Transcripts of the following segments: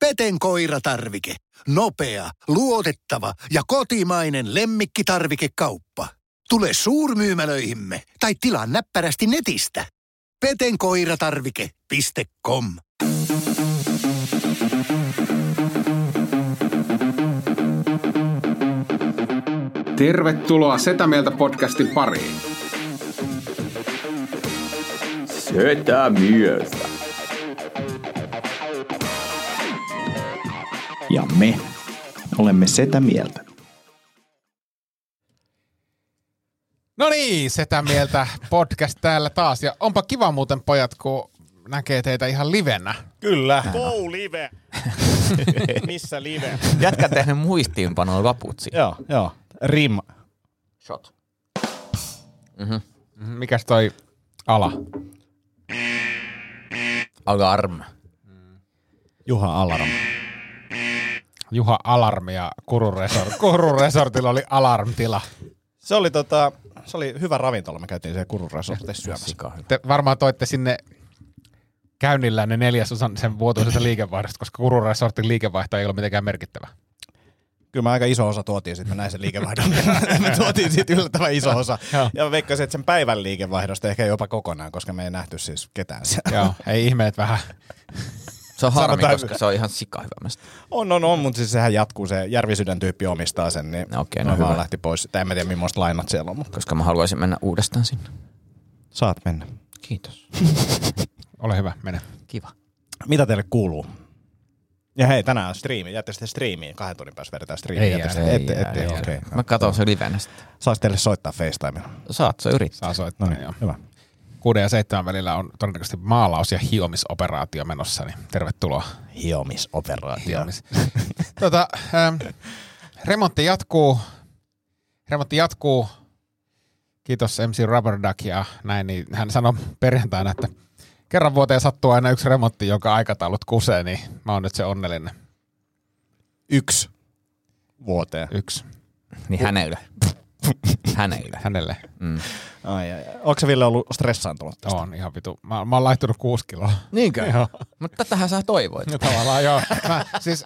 Peten koiratarvike. Nopea, luotettava ja kotimainen lemmikkitarvikekauppa. Tule suurmyymälöihimme tai tilaa näppärästi netistä. petenkoiratarvike.com Tervetuloa Setä Mieltä podcastin pariin. Setä mieltä. Ja me olemme sitä mieltä. No niin, setä mieltä podcast täällä taas. Ja onpa kiva muuten pojat, kun näkee teitä ihan livenä. Kyllä. Go live. Missä live? Jätkä tehnyt muistiinpanoa laputsi. joo, joo. Rim. Shot. Mhm, Mikäs toi ala? Alarm. Juha Alarm. Juha Alarmi ja Kurun, resort. Kurun resortilla oli alarmtila. Se oli, tota, se oli hyvä ravintola. Me käytiin siellä Kurun resortissa syömässä. Te varmaan toitte sinne käynnillä ne neljäsosan sen vuotuisesta liikevaihdosta, koska Kurun resortin liikevaihto ei ole mitenkään merkittävä. Kyllä me aika iso osa tuotiin, sitten me näin sen liikevaihdon. me tuotiin siitä yllättävän iso osa. Ja mä veikkasin, että sen päivän liikevaihdosta ehkä jopa kokonaan, koska me ei nähty siis ketään siellä. Joo, ei ihme, että vähän. Se on harmi, Sanotaan- koska se on ihan sika hyvä mesta. On, on, on, mutta siis sehän jatkuu. Se Järvisydän tyyppi omistaa sen, niin No okei, no no vaan hyvä. lähti pois. Tai en mä tiedä, millaista lainat siellä on, mutta Koska mä haluaisin mennä uudestaan sinne. saat mennä. Kiitos. Ole hyvä, mene. Kiva. Mitä teille kuuluu? Ja hei, tänään on striimi. Jäätte sitten striimiin. Kahden tunnin päässä vedetään striimiä. Ei Jäätte jää, ei ette, ette, ei okei. Mä katson se livenä sitten. Saisi teille soittaa FaceTimella. Saat, se yrittää. Saa soittaa, No no niin, joo. hyvä. Kuuden ja seitsemän välillä on todennäköisesti maalaus- ja hiomisoperaatio menossa, niin tervetuloa. Hiomisoperaatio. Hiomis. tota, ähm, remontti jatkuu. Remontti jatkuu. Kiitos MC Rubber Duck ja näin, niin hän sanoi perjantaina, että kerran vuoteen sattuu aina yksi remontti, jonka aikataulut kusee, niin mä oon nyt se onnellinen. Yksi vuoteen. Yksi Niin hänelle. hänelle. hänelle. Mm. Ai, ai, ai. Onko se Ville ollut stressaantunut tästä? On ihan vitu. Mä, mä oon laittunut kuusi kiloa. Niinkö? Joo. Mutta tätähän sä toivoit. No tavallaan joo. Mä, siis,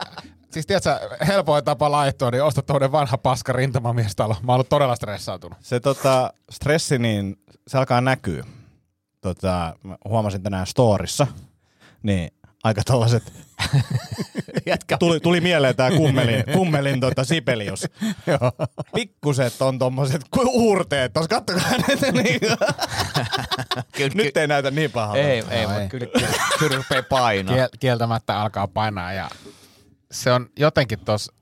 siis tiedätkö, helpoin tapa laittua, niin osta tuollainen vanha paska rintamamiestalo. Mä oon ollut todella stressaantunut. Se tota, stressi, niin se alkaa näkyä. Tota, mä huomasin tänään storissa, niin aika tollaset, Jätkä. tuli, tuli mieleen tää kummelin, kummelin tota Sibelius. Pikkuset on tommoset kuin uurteet, tos kattokaa näitä niin. Nyt ei näytä niin pahalta. Ei, ei, No mutta ei. kyllä, kyllä, kyllä rupeaa painaa. Kiel, kieltämättä alkaa painaa ja se on jotenkin tos,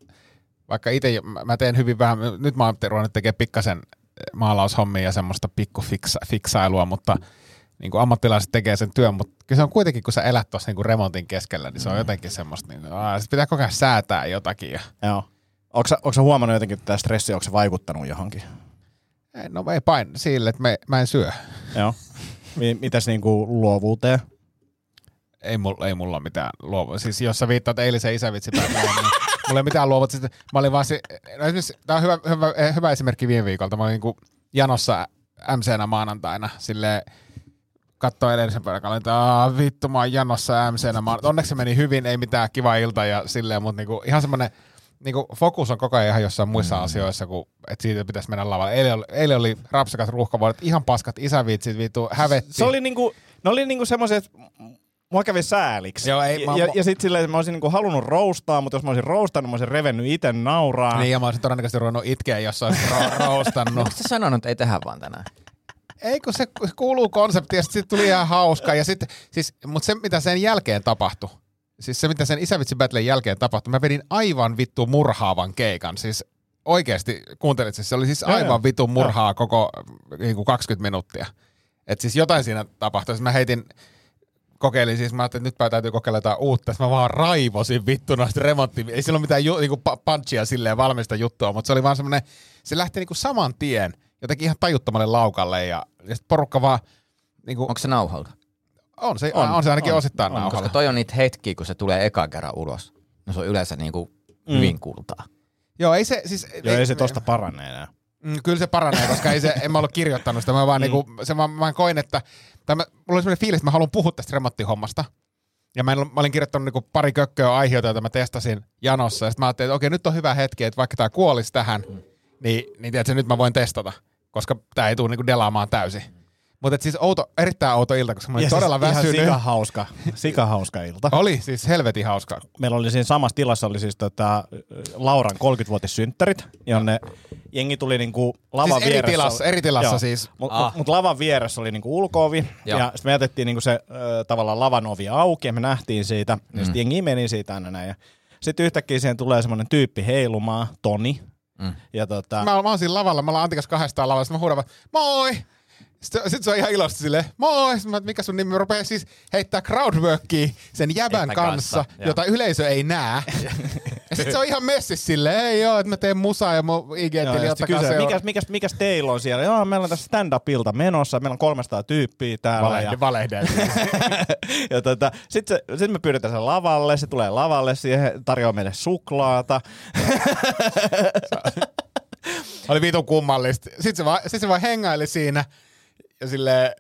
vaikka itse mä- teen hyvin vähän, nyt mä oon ruvennut tekemään pikkasen maalaushommia ja semmoista pikkufiksailua, mutta niin kuin ammattilaiset tekee sen työn, mutta kyllä se on kuitenkin, kun sä elät tuossa niin kuin remontin keskellä, niin se on jotenkin semmoista, niin, aa, sit pitää koko ajan säätää jotakin. Ja, Joo. Onko sä, onko sä huomannut jotenkin, että tämä stressi, onko se vaikuttanut johonkin? ei, no ei pain sille, että me, mä en syö. Joo. Mi- Mitäs niinku luovuuteen? Ei mulla, ei mulla mitään luovua. Siis jos sä viittaat eilisen isävitsipäivään, niin mulla ei mitään luovua. Siis mä olin vaan se, no esimerkiksi, tää on hyvä, hyvä, hyvä esimerkki viime viikolta. Mä olin niinku janossa MCnä maanantaina silleen, katsoi edellisen päivän että "Aa, vittu mä oon janossa MCnä maanantaina. Onneksi se meni hyvin, ei mitään kiva ilta ja silleen, mutta niinku, ihan semmoinen niinku, fokus on koko ajan ihan jossain muissa mm. asioissa, kun et siitä pitäisi mennä lavalle. Eilen oli, eilen oli rapsakat ruuhkavuodet, ihan paskat isävitsit, vittu, hävetti. Se oli niinku, ne oli niinku semmoiset, mua kävi sääliksi. Joo, ei, mä- ja, ja sit silleen, että mä olisin niinku halunnut roustaa, mutta jos mä olisin roustannut, mä olisin revennyt itse nauraa. Niin, ja mä olisin todennäköisesti ruvennut itkeä, jos olisi ro- roostannut. Onko sä sanonut, että ei tehdä vaan tänään? Ei, kun se kuuluu konseptiin, ja sitten tuli ihan hauska. Ja sit, siis, mutta se, mitä sen jälkeen tapahtui, siis se, mitä sen Isävitsi Battlen jälkeen tapahtui, mä vedin aivan vittu murhaavan keikan. Siis oikeasti, kuuntelit siis, se oli siis aivan vitun murhaa koko niin kuin 20 minuuttia. Et siis jotain siinä tapahtui. Siis mä heitin, kokeilin siis, mä ajattelin, että nyt täytyy kokeilla jotain uutta. Sitten mä vaan raivosin vittu noista remontti. Ei sillä ole mitään ju, pa- punchia silleen valmista juttua, mutta se oli vaan semmoinen, se lähti niinku saman tien jotenkin ihan tajuttomalle laukalle ja, ja sit porukka vaan, niinku, Onko se nauhalla? on, se, On, on, se ainakin on, osittain on, nauhalla. Koska toi on niitä hetkiä, kun se tulee eka kerran ulos. No se on yleensä niinku hyvin kultaa. Joo, ei se, siis, Joo, ei se tosta parane enää. Mm, kyllä se paranee, koska ei se, en mä ollut kirjoittanut sitä. Mä vaan, Mm. niinku, se vaan, mä koin, että tai mä, mulla oli sellainen fiilis, että mä haluan puhua tästä remonttihommasta. Ja mä, en, mä olin kirjoittanut niinku pari kökköä aiheita, joita mä testasin janossa. Ja sitten mä ajattelin, että okei, nyt on hyvä hetki, että vaikka tämä kuolisi tähän, niin, niin tiedätkö, nyt mä voin testata. Koska tämä ei tule niinku delaamaan täysin. Mutta siis outo, erittäin outo ilta, koska mä olin Ja todella siis ihan väsynyt. sikahauska, sikahauska ilta. Oli siis helvetin hauska. Meillä oli siinä samassa tilassa oli siis tota, Lauran 30-vuotissynttärit, jonne jengi tuli niinku lavan Siis eri vieressä. tilassa- eri tilassa siis. Mutta Ah. mut, lavan vieressä oli niinku ulkoovi, Joo. ja sitten me jätettiin niinku se ö, tavallaan lavan ovi auki, ja me nähtiin siitä, mm. ja sitten jengi meni siitä aina näin. Sitten yhtäkkiä siihen tulee semmoinen tyyppi heilumaan, Toni, Mm. ja tota, Mä, mä oon siinä lavalla, mä ollaan Antikas kahdestaan lavalla, sitten mä huudan vaan, moi! Sitten sit se on ihan iloisesti silleen, moi! Mikä sun nimi? Mä rupean siis heittää crowdworkia sen jäbän kanssa, kanssa, jota yleisö ei näe. ja sitten se on ihan messis silleen, ei joo, että mä teen musaa ja mun kysyä, seuraa. mikäs, mikäs, mikäs teillä on siellä? Joo, meillä on tässä stand-up-ilta menossa, meillä on 300 tyyppiä täällä. Valehde, ja, valehde. ja tota, sitten sit me pyydetään sen lavalle, se tulee lavalle, siihen tarjoaa meille suklaata. Oli vitun kummallista. Sitten se vaan, sit se vaan hengaili siinä ja silleen,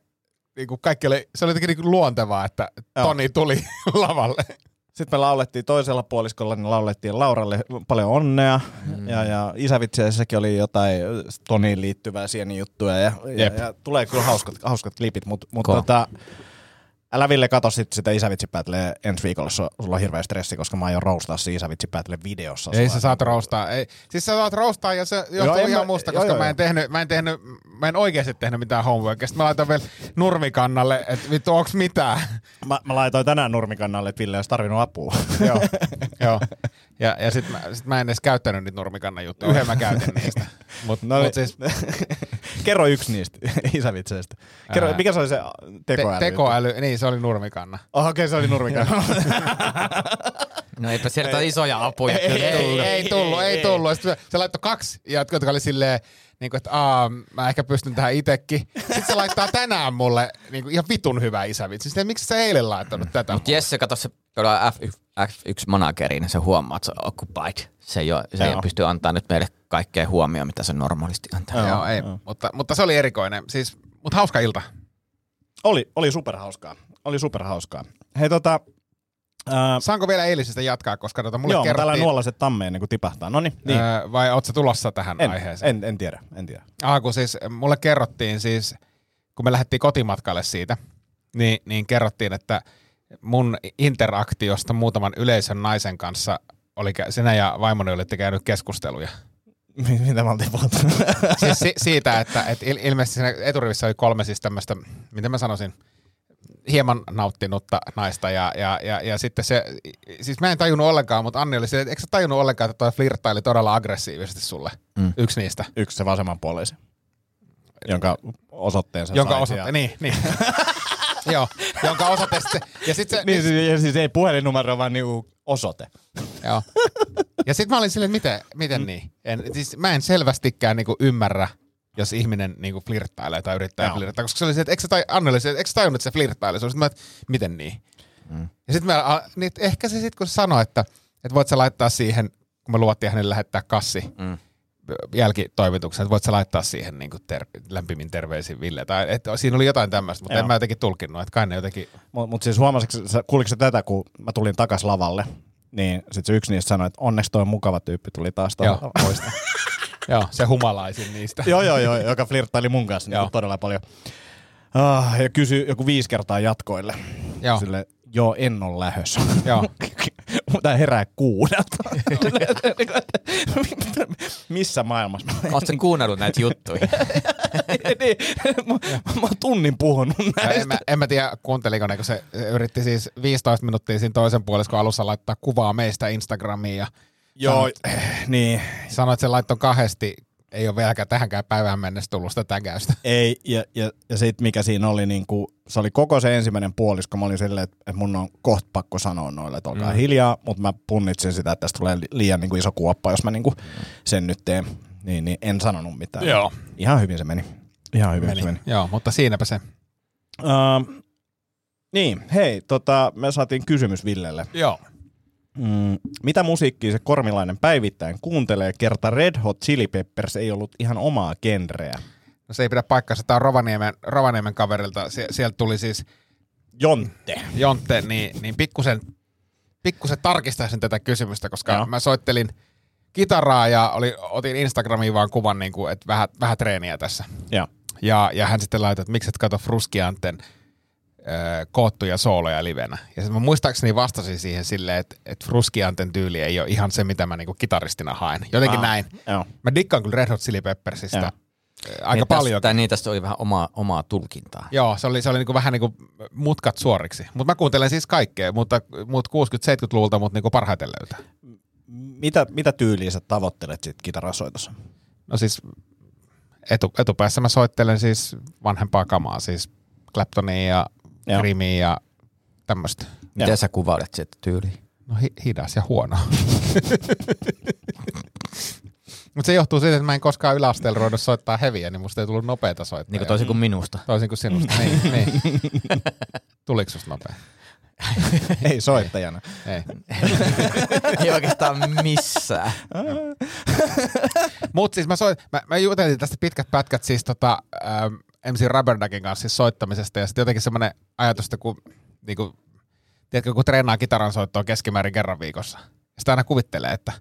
niin kuin kaikki oli, se oli jotenkin niin kuin luontevaa, että Joo. Toni tuli lavalle. Sitten me laulettiin toisella puoliskolla, niin laulettiin Lauralle paljon onnea. Mm. Ja, ja isävitseessäkin oli jotain Toniin liittyvää sieni juttuja. Ja, ja, Jep. ja, tulee kyllä hauskat, hauskat klipit, mutta mut tota, älä Ville kato sit sitä isävitsipätleä ensi viikolla, jos sulla on hirveä stressi, koska mä aion roustaa se isävitsipätle videossa. Ei sä saat roustaa. Ei. Siis sä saat roustaa ja se johtuu en ihan mä- musta, joo, koska joo, mä, joo. en tehnyt, mä, en tehnyt, mä en oikeasti tehnyt mitään homeworkia. Sitten mä laitan vielä nurmikannalle, että vittu onks mitään. Mä, mä laitoin tänään nurmikannalle, että Ville olisi tarvinnut apua. joo, joo. Ja, ja sit mä, sit mä en edes käyttänyt niitä nurmikannan juttuja. Yhden mä käytin niistä. Mut, No mut siis Kerro yksi niistä isävitseistä. Kerro, Ää, mikä se oli se te, tekoäly? tekoäly, niin se oli nurmikanna. Oh, okei, okay, se oli nurmikanna. No eipä sieltä isoja apuja Ei, kyllä ei, tullut. ei tullut, ei tullut. Sitten se, se laittoi kaksi, jotka oli silleen, niin kuin, että Aa, mä ehkä pystyn tähän itekin. Sitten se laittaa tänään mulle niin kuin, ihan vitun hyvä isävitsi. Sitten miksi sä eilen laittanut tätä? Mut Jesse, kato se pelaa F1, F1 manageriin, se huomaa, että se on occupied. Se ei, ole, se ei Joo. pysty antaa nyt meille kaikkea huomioon, mitä se normaalisti antaa. Joo, joo, ei, mutta, mutta se oli erikoinen. Siis, mutta hauska ilta. oli, oli superhauskaa. Oli superhauskaa. Hei tota, ää, Saanko vielä eilisestä jatkaa, koska tota, mulle joo, tällä kerrottiin... nuolaset tamme ennen kuin tipahtaa. No niin, niin. Öö, vai ootko sä tulossa tähän En, aiheeseen? en, en, tiedä, en tiedä. Ah, kun siis mulle kerrottiin siis, kun me lähdettiin kotimatkalle siitä, niin, niin kerrottiin, että mun interaktiosta muutaman yleisön naisen kanssa oli, sinä ja vaimoni olitte käynyt keskusteluja. Mitä mä oltiin puhuttu? Siis si- siitä, että, että il- ilmeisesti siinä eturivissä oli kolme siis tämmöistä, miten mä sanoisin, hieman nauttinutta naista ja, ja, ja, ja sitten se, siis mä en tajunnut ollenkaan, mutta Anni oli että eikö sä tajunnut ollenkaan, että toi flirttaili todella aggressiivisesti sulle? Mm. Yksi niistä. Yksi se vasemmanpuolisen, jonka osoitteensa jonka sait osoite, ja- niin, niin. Joo, jonka osoite sitten, ja sitten se, Niin, siis, ja siis ei puhelinnumero, vaan niinku osoite. joo. Ja sitten mä olin silleen, miten, miten niin? En, siis mä en selvästikään niinku ymmärrä, jos ihminen niinku flirttailee tai yrittää Joo. flirttaa, koska se oli se, että eikö sä, tai, Anne oli se, että eikö sä tajunnut, että se flirttailee? Se oli sit mä, että miten niin? Mm. Ja sitten mä, niin, ehkä se sitten kun se sanoi, että, että voit sä laittaa siihen, kun me luvattiin hänelle lähettää kassi, Mm. jälkitoimituksen, että voit sä laittaa siihen niin kuin ter- lämpimin terveisin Ville. Tai, että siinä oli jotain tämmöistä, mutta Joo. en mä jotenkin tulkinnut, että kai ne jotenkin... Mutta mut siis huomasitko, sä- kuuliko tätä, kun mä tulin takas lavalle, niin sit se yksi niistä sanoi, että onneksi toi mukava tyyppi tuli taas poista. Joo, se humalaisin niistä. joo, joo, joo, joka flirttaili mun kanssa niin todella paljon. Ah, ja kysyi joku viisi kertaa jatkoille. Joo. Sille, joo, en ole lähössä. Joo. Tää herää kuudelta. Missä maailmassa? Oletko sä kuunnellut näitä juttuja? niin, mä, mä oon tunnin puhunut näistä. en, mä, en mä tiedä, kuunteliko ne, kun se se yritti siis 15 minuuttia siinä toisen puoliskon alussa laittaa kuvaa meistä Instagramiin ja Joo, niin. sanoi, että se laittoi kahdesti, ei ole vieläkään tähänkään päivään mennessä tullut sitä tägäystä. Ei, ja, ja, ja sitten mikä siinä oli, niin kuin, se oli koko se ensimmäinen puolisko, mä olin silleen, että, että mun on kohta pakko sanoa noille, että olkaa mm. hiljaa, mutta mä punnitsin sitä, että tästä tulee li- liian niin kuin iso kuoppa, jos mä niin kuin sen nyt teen. Niin, niin en sanonut mitään. Joo. Ihan hyvin se meni. Ihan hyvin Meni. se meni. Joo, mutta siinäpä se. Uh, niin, hei, tota, me saatiin kysymys Villelle. Joo. Mm, mitä musiikkia se kormilainen päivittäin kuuntelee, kerta Red Hot Chili Peppers ei ollut ihan omaa genreä? No se ei pidä paikkaansa. Tämä on Rovaniemen, Rovaniemen kaverilta. Sie- sieltä tuli siis Jontte. Jontte, niin, niin pikkusen, pikkusen tarkistaisin tätä kysymystä, koska Joo. mä soittelin kitaraa ja oli, otin Instagramiin vaan kuvan, niin kuin, että vähän, vähän treeniä tässä. Joo. Ja, ja hän sitten laittoi, että miksi et kato Fruskianten koottuja sooloja livenä. Ja mä muistaakseni vastasin siihen silleen, että, että Fruskianten tyyli ei ole ihan se, mitä mä niinku kitaristina haen. Jotenkin Aa, näin. Joo. Mä dikkaan kyllä Red Hot Chili Peppersistä Joo. aika niin paljon. Tästä, niin tästä oli vähän omaa, omaa tulkintaa. Joo, se oli, se oli niinku vähän niinku mutkat suoriksi. Mutta mä kuuntelen siis kaikkea, mutta mut 60-70-luvulta mut niinku parhaiten löytää. Mitä, mitä tyyliä sä tavoittelet sit kitarasoitossa? No siis etu, etupäässä mä soittelen siis vanhempaa kamaa, siis Claptonia ja Grimia ja tämmöistä. Miten Joo. sä kuvailet sitä tyyliä? No hi- hidas ja huono. Mutta se johtuu siitä, että mä en koskaan yläasteella ruvennut soittaa heviä, niin musta ei tullut nopeita soittaa. Niin kuin toisin kuin minusta. Toisin kuin sinusta. niin, niin. Tuliko susta nopea? Ei soittajana. Ei. Ei oikeastaan missään. Mutta siis mä, soit, mä, mä jutelin tästä pitkät pätkät siis tota, ähm, MC Rubberduckin kanssa siis soittamisesta ja sitten jotenkin semmoinen ajatus, että kun, niinku, tiedätkö, kun treenaa kitaran soittoa keskimäärin kerran viikossa. Sitä aina kuvittelee, että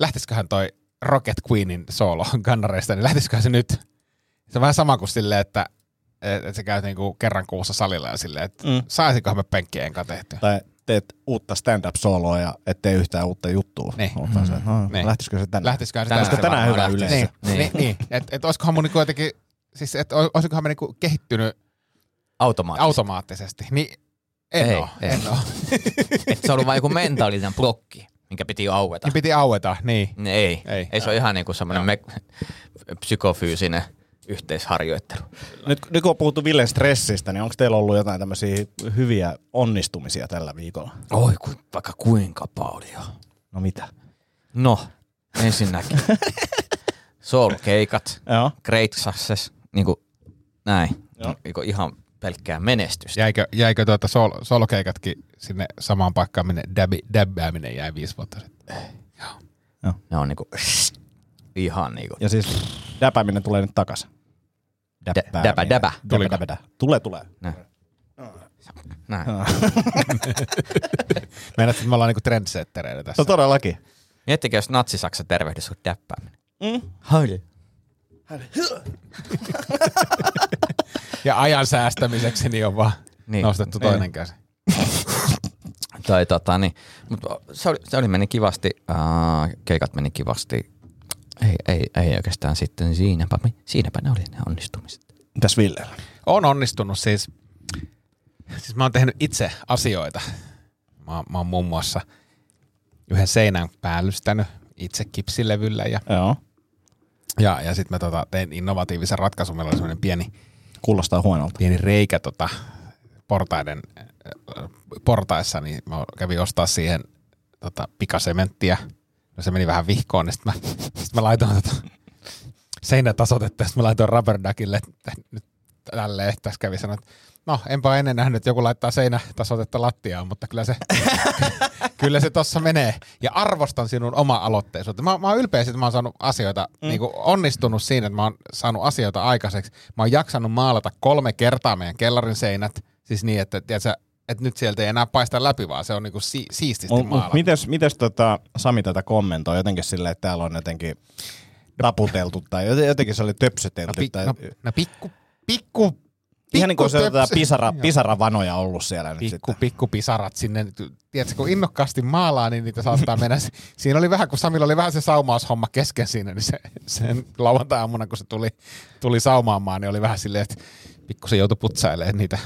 lähtisiköhän toi Rocket Queenin solo gannareista, niin lähtisiköhän se nyt? Se on vähän sama kuin silleen, että et, et sä käyt niinku kerran kuussa salilla ja silleen, että Mm. mm. saisinkohan me penkkien enkä tehtyä. Tai teet uutta stand-up-soloa ja et tee yhtään uutta juttua. Niin. Oottaa se, että no, Niin. lähtisikö se tänään? Lähtisiköhän se Tänään se tänään hyvä yleisö. Niin, niin. niin, niin. Että et olisikohan mun niinku jotenkin, siis et olisikohan me niinku kehittynyt Automaattisesti. automaattisesti. Niin en Ei, oo, ei. en oo. Et se on ollut vain joku mentaalinen blokki, minkä piti aueta. Niin piti aueta, niin. Niin ei, Ei. ei. ei se ole ihan niinku semmoinen me- psykofyysinen yhteisharjoittelu. Nyt, nyt kun on puhuttu Villen stressistä, niin onko teillä ollut jotain tämmöisiä hyviä onnistumisia tällä viikolla? Oi, ku, vaikka kuinka paljon. No mitä? No, ensinnäkin. Soul-keikat, Joo. Great Success, niinku näin. Joo. Niinku ihan pelkkää menestystä. Jäikö, jäikö tuota sol, solokeikatkin sinne samaan paikkaan, minne dabi, dabbääminen jäi viisi vuotta sitten? Ne on niinku ihan niinku. Ja siis däpääminen tulee nyt takaisin. Dä- Däbä, däbä. Tuli däbä, däbä. Tulee, tulee. Näin. Näin. Meinaat, että me ollaan niinku trendsettereitä tässä. No todellakin. Miettikää, jos natsisaksa tervehdys on däppääminen. Mm. Haili. Ja ajan säästämiseksi niin on vaan niin. Niin. nostettu toinen käsi. Tai tota, niin, mutta se oli, se oli meni kivasti, uh, keikat meni kivasti. Ei, ei, ei oikeastaan sitten siinäpä, siinäpä ne oli ne onnistumiset. Mitäs Villellä? On onnistunut siis. Siis mä oon tehnyt itse asioita. Mä, mä oon muun muassa yhden seinän päällystänyt itse kipsilevyllä ja, Joo. Ja, ja sitten mä tota, tein innovatiivisen ratkaisun. Meillä oli semmoinen pieni, Kuulostaa huonolta. pieni reikä tota, portaiden äh, portaissa, niin mä kävin ostaa siihen tota, pikasementtiä. No se meni vähän vihkoon, niin sitten mä, sit mä laitoin tota, seinätasotetta, ja sitten mä laitoin rubberduckille että nyt tälleen, tässä kävi sanoa, että no enpä ennen nähnyt, että joku laittaa seinätasotetta lattiaan, mutta kyllä se, kyllä se tossa menee. Ja arvostan sinun oma aloitteisuutta. Mä, mä oon ylpeä, siitä, että mä oon saanut asioita, mm. niin onnistunut siinä, että mä oon saanut asioita aikaiseksi. Mä oon jaksanut maalata kolme kertaa meidän kellarin seinät, siis niin, että, tiedätkö, että nyt sieltä ei enää paista läpi, vaan se on niinku si- siististi Mut, maalattu. mites, mites tota, Sami tätä kommentoi jotenkin silleen, että täällä on jotenkin taputeltu tai joten- jotenkin se oli No, töpsötelty. pi- tai, no, no pikku, pikku, ihan niin kuin se on tätä pisara, pisaravanoja ollut siellä nyt pikku, sitten. pikku pisarat sinne. Tiedätkö, kun innokkaasti maalaa, niin niitä saattaa mennä. Siinä oli vähän, kun Samilla oli vähän se saumaushomma kesken siinä, niin se, sen lauantai-aamuna, kun se tuli, tuli saumaamaan, niin oli vähän silleen, että pikkusen joutui putsailemaan niitä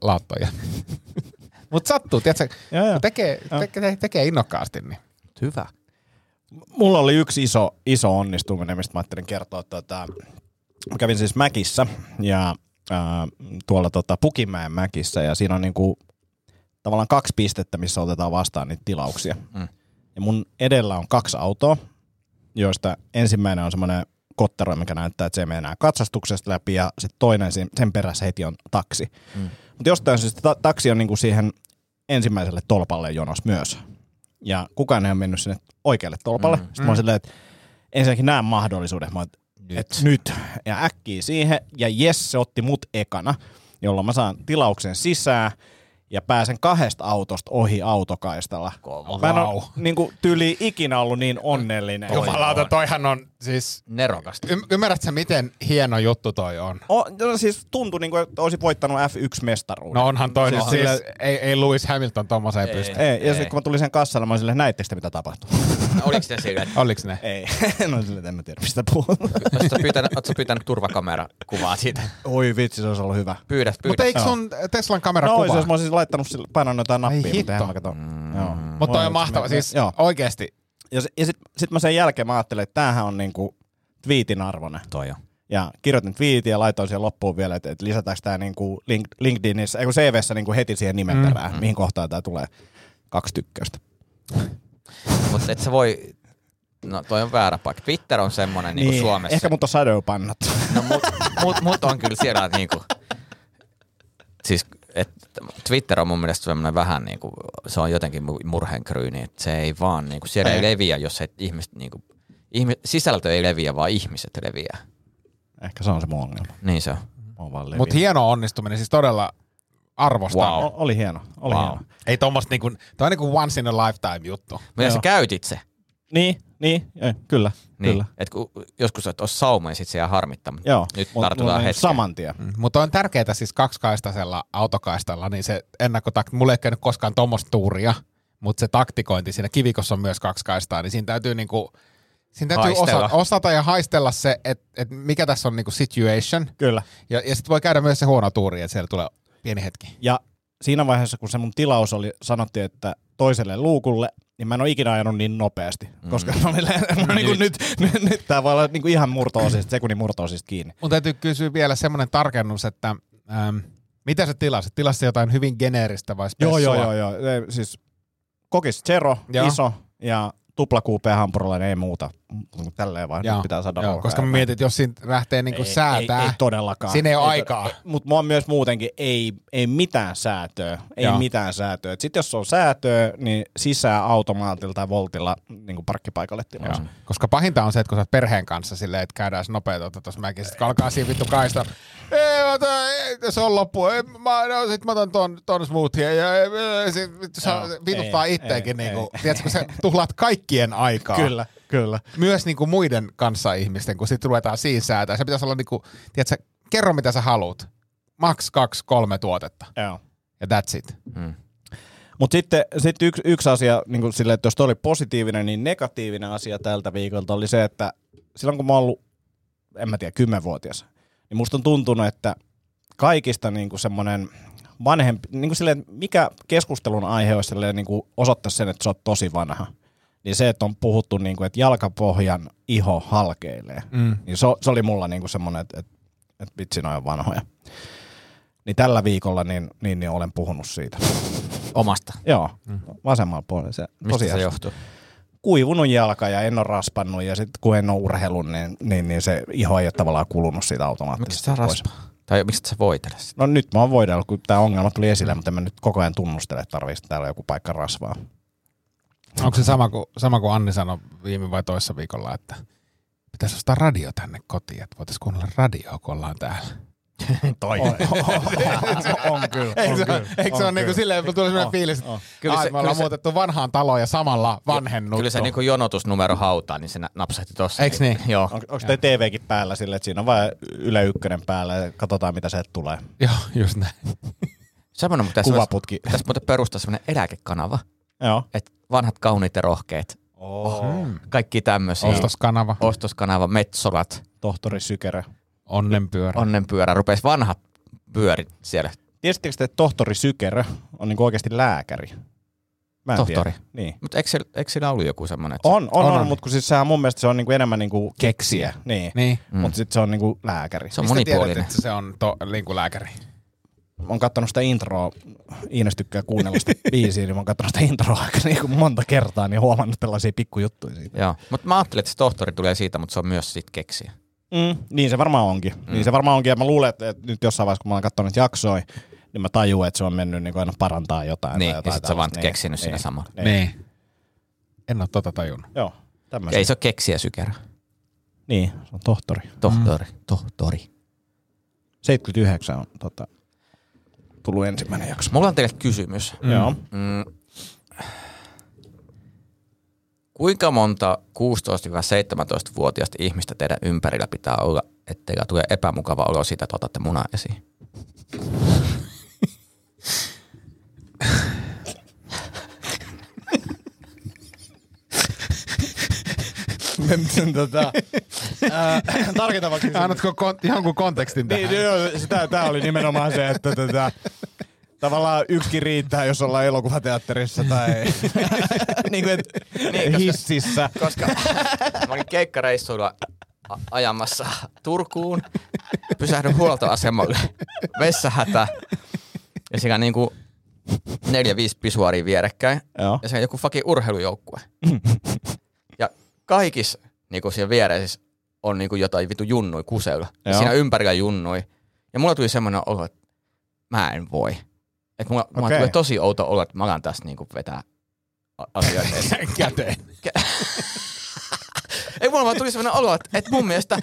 lauttoja. Mutta sattuu, tiedätkö, Joo, joo. kun tekee, tekee, tekee innokkaasti, niin Hyvä. Mulla oli yksi iso, iso onnistuminen, mistä mä ajattelin kertoa. Tota, mä kävin siis Mäkissä ja ää, tuolla tota, Pukimäen Mäkissä ja siinä on niinku, tavallaan kaksi pistettä, missä otetaan vastaan niitä tilauksia. Mm. Ja mun edellä on kaksi autoa, joista ensimmäinen on semmoinen kottero, mikä näyttää, että se menee katsastuksesta läpi ja sitten toinen sen, perässä heti on taksi. Mm. Mutta jostain syystä ta- taksi on niinku siihen ensimmäiselle tolpalle jonos myös. Ja kukaan ei ole mennyt sinne oikealle tolpalle. Mm. Sitten mä oon silleen, että ensinnäkin näen mahdollisuuden. Mä oon, nyt. Et nyt. Ja äkkiä siihen. Ja Jess se otti mut ekana, jolloin mä saan tilauksen sisään. Ja pääsen kahdesta autosta ohi autokaistalla. Kova. Mä en Wow. ole niin kuin, tyyli ikinä ollut niin onnellinen. Jumalauta, toihan on siis... Nerokasta. Y- ymmärrätkö sä, miten hieno juttu toi on? O, no, siis tuntui niin kuin, että olisin voittanut F1-mestaruuden. No onhan toi Siis siis, siis ei, ei Lewis Hamilton tommoseen Ei. pysty. Ei, ja sitten kun mä tulin sen kassalle, mä olin silleen, näittekö te mitä tapahtui? Oliko se silleen, että Oliks ne? Ei, no silleen, en mä tiedä mistä puhuu. ootko sä pyytänyt, pyytänyt turvakamerakuvaa siitä? Oi vitsi, se olisi ollut hyvä. Pyydä, Mutta pyydä. eikö Joo. sun Teslan kamera No kuvaa? olisi, jos mä olisin laittanut, sille- painanut jotain nappia, Ai mutta mä kato. Mm. Joo. Mutta toi on mahtava. Siis Joo. oikeesti. Ja, se, ja sitten sit mä sen jälkeen mä ajattelin, että tämähän on niinku twiitin arvoinen. Toi on. Ja kirjoitin twiitin ja laitoin siihen loppuun vielä, että, että lisätäänkö tämä niinku link, LinkedInissä, ei kun CVssä niinku heti siihen nimen Mm. mihin kohtaan tämä tulee. Kaksi tykkäystä. Mutta et sä voi, no toi on väärä paikka. Twitter on semmonen niin. niinku Suomessa. Ehkä mut on shadowpannat. No mut, mut, mut on kyllä siellä niinku, siis et Twitter on mun mielestä semmoinen vähän niinku, se on jotenkin mu- murheenkryyni, että se ei vaan niinku, siellä ei, Ei. leviä, jos et ihmiset niinku, ihmi, sisältö ei leviä, vaan ihmiset leviää. Ehkä se on se mun ongelma. Niin se on. Vaan Mutta hieno onnistuminen, siis todella arvostan. Wow. O- oli hieno, oli Wow. hieno. Ei tommoista niinku, toi on niinku once in a lifetime juttu. Miten sä käytit se? Niin, niin, ei, kyllä, Niin. kyllä. Et kun joskus et ole sauma ja sit se jää harmittaa. mut Joo, Nyt mut tartutaan hetken. Saman tien. Mm. Mutta on tärkeää siis kaksikaistaisella autokaistalla, niin se ennakkotakti, mulla ei käynyt koskaan tuommoista tuuria, mutta se taktikointi siinä kivikossa on myös kaksi kaistaa, niin siinä täytyy niinku, siinä täytyy Haistella. osata, osata ja haistella se, että et mikä tässä on niinku situation. Kyllä. Ja, ja sitten voi käydä myös se huono tuuri, että siellä tulee pieni hetki. Ja siinä vaiheessa, kun se mun tilaus oli, sanottiin, että toiselle luukulle, niin mä en ole ikinä ajanut niin nopeasti. Mm. Koska mä olin, mä niin nyt, nyt, nyt, nyt tää voi olla niin kuin ihan murto-osista, sekunnin murto-osista kiinni. Mun täytyy kysyä vielä semmoinen tarkennus, että ähm, mitä sä tilasit? Tilasit jotain hyvin geneeristä vai Joo, spessua? joo, joo, joo. Ei, Siis kokis Zero, Joo. iso ja tupla QP hampurilainen, ei muuta. Tälleen vaan, Joo, nyt pitää saada joo, koska mä mietin, että jos siinä lähtee niinku ei, säätää, Ei, ei todellakaan. siinä ei ole Ei aikaa. Mutta mua myös muutenkin ei, ei mitään säätöä. Ei Joo. mitään säätöä. Sitten jos on säätöä, niin sisään automaatilla tai voltilla niin kuin parkkipaikalle Joo. tilaa. Koska pahinta on se, että kun sä oot perheen kanssa silleen, että käydään nopeeta tuossa mäkin, sit kun alkaa siinä vittu kaista, ei, mä otan, ei, se on loppu, ei, mä, no, sit mä otan ton, ton smoothie ja ei, ei, sit, vittu, Joo, vituttaa ei, itteenkin, ei, niinku, ei. tiedätkö, kun sä tuhlaat kaikkien aikaa. Kyllä, kyllä. Myös niinku muiden kanssa ihmisten, kun sitten ruvetaan siinä säätää. Se pitäisi olla niinku, tiedätkö, kerro mitä sä haluat. Max kaksi, kolme tuotetta. Joo. Ja that's it. Mm. Mutta sitten sit yksi, yksi asia, niin kuin sille, että jos toi oli positiivinen, niin negatiivinen asia tältä viikolta oli se, että silloin kun mä oon ollut, en mä tiedä, kymmenvuotias, niin musta on tuntunut, että kaikista niin kuin semmoinen vanhempi, niin kuin silleen, mikä keskustelun aihe olisi silleen, niin kuin osoittaisi sen, että sä oot tosi vanha. Niin se, että on puhuttu, niin kuin, että jalkapohjan iho halkeilee, Mm. niin se, se oli mulla niin kuin semmoinen, että, että, että vitsi, noin on vanhoja. Niin tällä viikolla niin, niin, niin olen puhunut siitä. Omasta. Joo, vasemmalla puolella. Se, Mistä tosiaan se johtuu? kuivunut jalka ja en ole raspannut ja sitten kun en ole urheillut, niin, niin, niin se iho ei ole tavallaan kulunut siitä Miksi automaattisesti sä pois. raspaa? Tai miksi sä voitele sitä? No nyt mä oon voidellut, kun tämä ongelma tuli esille, mutta en mä nyt koko ajan tunnustele, että tarvitsisi täällä joku paikka rasvaa. Onko se sama kuin, sama kuin Anni sanoi viime vai toissa viikolla, että pitäisi ostaa radio tänne kotiin, että voitaisiin kuunnella radioa, kun ollaan täällä. Toi. On, on, on kyllä. Eikö on se, kyllä, eikö se on ole niin kuin kyllä. silleen, että tuli sellainen On, fiilis, että on. Kyllä ai, se- me ollaan se- muutettu vanhaan taloon ja samalla vanhennuttu. Kyllä se niinku jonotusnumero hautaa, niin se napsahti tossa. Eiks niin? Joo. On, onko toi TVkin päällä sille, että siinä on vain Yle Ykkönen päällä ja katsotaan mitä sieltä tulee. Joo, just näin. Semmoinen pitäisi, Kuvaputki. pitäisi muuten perustaa semmoinen eläkekanava, Joo. että vanhat kauniit ja rohkeet, Oh. kaikki tämmöisiä. Ostoskanava, Ostoskanava, Metsolat, Tohtori Sykerö. onnenpyörä. onnenpyörä, rupesi vanhat pyörit siellä. Tiesittekö te, että tohtori Sykerö on niinku oikeasti lääkäri? Mä en Tohtori? Tiedä. Niin. Mutta eikö, siellä- eikö siinä ollut joku semmoinen? että- On, on, On, on, on. mutta kun siis sehän mun mielestä se on niinku enemmän niinku keksiä. Niin. Niin. Mm. Mutta sitten se on niinku lääkäri. Se on Mistä tiedät, monipuolinen. että se on to, linkulääkäri? Mä oon kattonut sitä introa, Iines tykkää kuunnella sitä biisiä, niin mä oon kattonut sitä introa aika niinku monta kertaa, niin huomannut tällaisia pikkujuttuja siitä. Joo, mutta mä ajattelin, että se tohtori tulee siitä, mutta se on myös sit keksiä. Mm, niin se varmaan onkin. Mm. Niin se varmaan onkin, ja mä luulen, että, että nyt jossain vaiheessa, kun mä oon katsonut jaksoja, niin mä tajuan, että se on mennyt niin aina parantaa jotain. Niin, tai jotain ja sit sä vaan tällaista. keksinyt siinä samalla. Niin. Niin. En ole tota tajunnut. Joo, tämmöisiä. Ei se ole keksiä sykerä. Niin, se on tohtori. Tohtori, mm. tohtori. 79 on tota, tullut ensimmäinen jakso. Mulla on teille kysymys. Mm. Joo. Mm. Kuinka monta 16-17-vuotiaista ihmistä teidän ympärillä pitää olla, ettei tule epämukava olo siitä, että otatte munaa esiin? tota, tarkentaa vaikka Annatko kon- jonkun kontekstin tähän? Niin, joo, sitä, tää oli nimenomaan se, että tätä, tavallaan yksikin riittää, jos ollaan elokuvateatterissa tai niin kuin, et, Niin, koska- hississä. Koska mä olin keikkareissuilla ajamassa Turkuun, pysähdyn huoltoasemalle, vessahätä, ja siinä niinku neljä, viisi pisuaria vierekkäin, Joo. ja se on joku fucking urheilujoukkue. kaikissa niinku siellä vieressä on niinku jotain vitu junnui kuseilla, ja siinä ympärillä junnui. Ja mulla tuli semmoinen olo, että mä en voi. Että mulla, mulla Okei. tulee tosi outo olo, että mä alan tässä niinku vetää asioita. Käteen. Ei mulla vaan tuli sellainen olo, että, että mun mielestä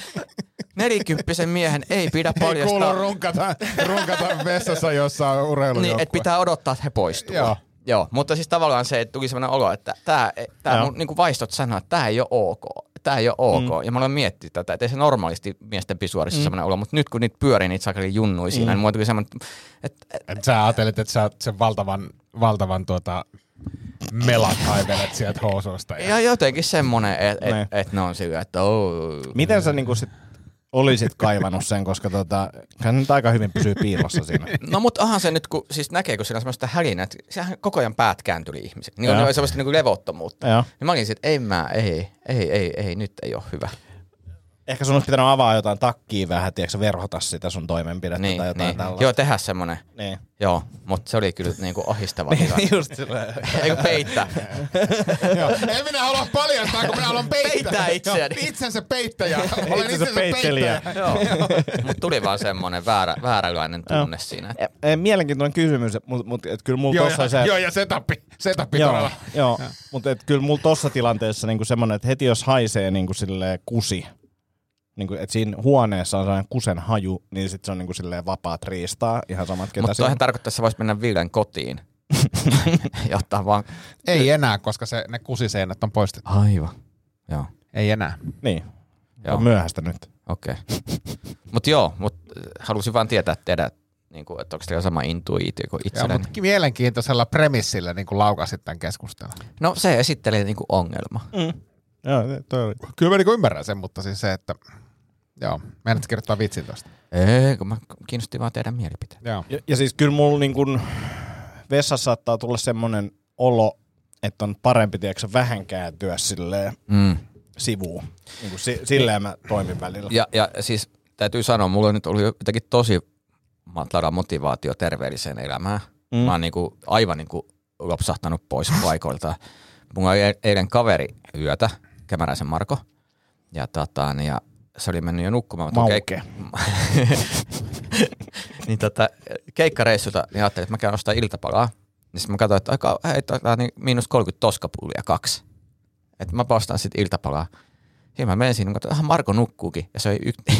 nelikymppisen miehen ei pidä Ei kuulu paljastaa. runkata, runkata vessassa, jossa on urheilujoukkue. Niin, että pitää odottaa, että he poistuu. Joo. Joo, mutta siis tavallaan se, että tuli sellainen olo, että tämä, tämä Joo. mun niin vaistot sanoo, että tämä ei ole ok. Tämä ei ole ok. Mm. Ja mä olen miettinyt tätä, että ei se normaalisti miesten pisuarissa mm. sellainen olo, mutta nyt kun niitä pyörii niitä sakeli junnui siinä, mm. niin mulla tuli semmoinen, että, että Et sä ajattelit, että sä oot sen valtavan, valtavan tuota, melat kaivelet sieltä housuista. Ja... ja jotenkin semmoinen, että et, Niin. et ne on sillä, että oh. Miten sä niinku sit olisit kaivannut sen, koska tota, kyllä nyt aika hyvin pysyy piilossa siinä. No mutta onhan se nyt, kun siis näkee, kun siinä on semmoista hälinää, että sehän koko ajan päät kääntyi ihmiset. Niin on, semmoista niin levottomuutta. Joo. Niin mä olin sit, ei mä, ei, ei, ei, ei, nyt ei ole hyvä. Ehkä sun olisi pitänyt avaa jotain takkiä vähän, tiedätkö, verhota sitä sun toimenpidettä Niin, tai jotain niin. tällaista. Joo, tehdä semmonen. Niin. Joo, mutta se oli kyllä niinku ahistava tilanne. Just silleen. Eikö peittää? Joo. En minä halua paljastaa, kun minä haluan peittää. Peittää itseäni. Joo, Itsensä peittäjä. Olen Itsensä itsensä peittelijä. peittäjä. Joo. Mut tuli vaan semmonen väärä, vääränlainen tunne siinä. E, mielenkiintoinen kysymys, mutta mut, et kyllä mulla Joo, tossa ja, se... joo, ja setappi. Setappi Joo, todella. joo. mutta et kyllä mulla tossa tilanteessa niinku semmoinen, että heti jos haisee niinku silleen kusi, niinku, että siinä huoneessa on sellainen kusen haju, niin sitten se on niinku silleen vapaat riistaa, ihan samat ketä Mutta toihan tarkoittaa, että sä vois mennä Villen kotiin. ja ottaa vaan... Ei enää, koska se, ne kusiseinät on poistettu. Aivan. Joo, Ei enää. Niin, joo. on myöhäistä nyt. Okei. Mut joo, mut äh, halusin vaan tietää teidän, niinku, että onko teillä sama intuitio kuin Joo, itselläni. mutta mielenkiintoisella premissillä niin kuin laukasit tämän keskustelun. No se esittelee niinku ongelma. Joo, toi oli. Kyllä mä niin ymmärrän sen, mutta siis se, että joo, meidät kirjoittaa vitsin tosta. Ei, kun mä kiinnosti vaan teidän mielipiteen. Joo. Ja, ja siis kyllä mulla niin kun vessassa saattaa tulla semmoinen olo, että on parempi tiedätkö, vähän kääntyä silleen Mm. sivuun. Niin kuin si, silleen mä toimin välillä. Ja, ja siis täytyy sanoa, mulla on nyt ollut jotenkin tosi matala motivaatio terveelliseen elämään. Mm. Mä oon niinku, aivan niinku lopsahtanut pois paikoilta. Mulla oli e- eilen kaveri yötä, Kämäräisen Marko, ja, tota, niin, ja se oli mennyt jo nukkumaan. mutta Mauke. niin tota, keikkareissulta niin ajattelin, että mä käyn ostaa iltapalaa. Niin sitten mä katsoin, että aika, hei, tota, niin miinus 30 toskapullia kaksi. Että mä ostan sitten iltapalaa. Ja mä menin siinä, että Marko nukkuukin. Ja se oli y-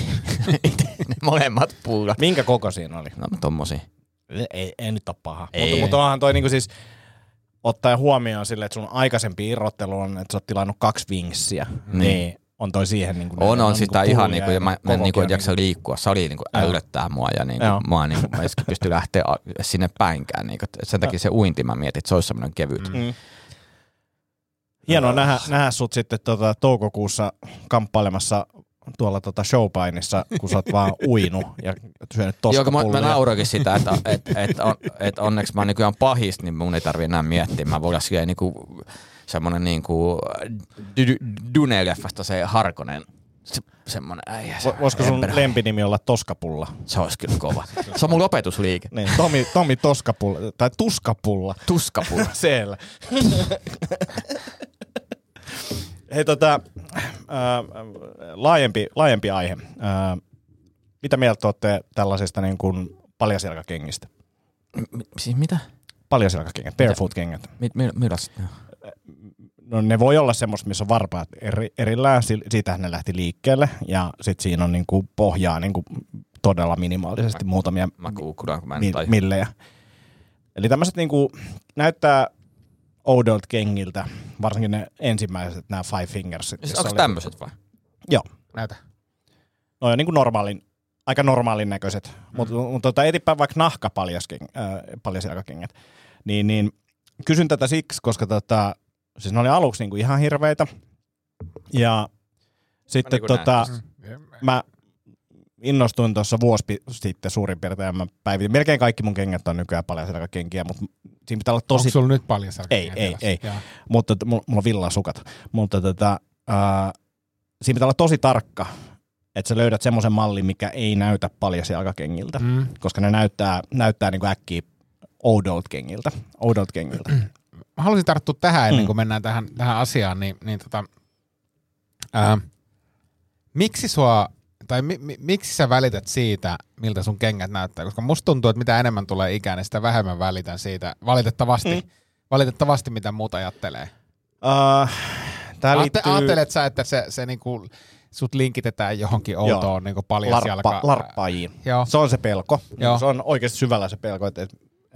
ne molemmat pullat. Minkä koko siinä oli? No tommosia. Ei, ei nyt ole paha. Ei. Mutta, mutta onhan toi niinku siis, ottaen huomioon sille, että sun aikaisempi irrottelu on, että sä oot tilannut kaksi vinksiä, niin, niin on toi siihen niinku... On, on sitä niinku ihan pullia niinku, ja mä, mä kokokin niinku, on en jaksa liikkua. Sali niinku Joo. ällöttää mua ja niinku, Joo. mä, niinku, mä en pysty lähteä sinne päinkään. Niinku, et sen takia se uinti mä mietin, että se olisi semmoinen kevyt. Mm. Hienoa nähdä, nähdä sut sitten tota, toukokuussa kamppailemassa tuolla tota showpainissa, kun sä oot vaan uinut ja syönyt Joo, kun mä, mä nauroinkin sitä, että et, et, on, et onneksi mä oon nykyään pahis, niin mun ei tarvi enää miettiä. Mä voin olla silleen niinku, semmonen niinku Dune-leffasta se Harkonen, se, semmonen äijä. Se, Vo- Voisiko sun Emperor. lempinimi olla Toskapulla? Se olisi kyllä kova. Se on mun lopetusliike. Niin, Tomi, Tomi Toskapulla, tai Tuskapulla. Tuskapulla. Siellä. Hei tota, äh, laajempi, laajempi aihe. Äh, mitä mieltä olette tällaisista niin kuin paljasjalkakengistä? M- siis mitä? Paljasjalkakengät, barefoot-kengät. Mi, mi, on? No ne voi olla semmoista, missä on varpaat eri, erillään, si- siitähän ne lähti liikkeelle, ja sitten siinä on niinku pohjaa niinku todella minimaalisesti muutamia Mä googlaan, kun mä en mi- millejä. Eli tämmöiset niinku, näyttää oudolta kengiltä, varsinkin ne ensimmäiset, nämä Five Fingersit. Siis onko oli- tämmöiset vai? Joo. Näytä. No on niinku normaalin, aika normaalin näköiset. Mm. Mutta mut, tota, etipä vaikka nahka äh, paljasjalkakengät. Niin, niin kysyn tätä siksi, koska tota, siis ne oli aluksi niinku ihan hirveitä. Ja sitten Niin tota, näet. mä innostuin tuossa vuosi sitten suurin piirtein mä päivitin. Melkein kaikki mun kengät on nykyään paljasjalkakenkiä, mutta siinä pitää olla tosi Onko sulla nyt paljon Ei, ei, ei. Joo. mutta mulla, on villasukat. Mutta tota, ää, siinä pitää olla tosi tarkka, että sä löydät semmoisen mallin, mikä ei näytä paljasjalkakengiltä, mm. Mm. koska ne näyttää, näyttää niin kuin äkkiä oudolta kengiltä. Oudolta kengiltä. Mä haluaisin tarttua tähän ennen Mm. kuin mennään tähän, tähän asiaan, niin, niin tota, ää, miksi sua, tai mi, mi, miksi sä välität siitä, miltä sun kengät näyttää? Koska musta tuntuu, että mitä enemmän tulee ikään, niin sitä vähemmän välitän siitä, valitettavasti, Mm. valitettavasti mitä muuta ajattelee. Uh, tää Aatte, liittyy Ajattelet sä, että se, se niinku, sut linkitetään johonkin outoon niinku paljasjalka... larppa, larppaajiin. Joo. Se on se pelko. Joo. Se on oikeasti syvällä se pelko, että,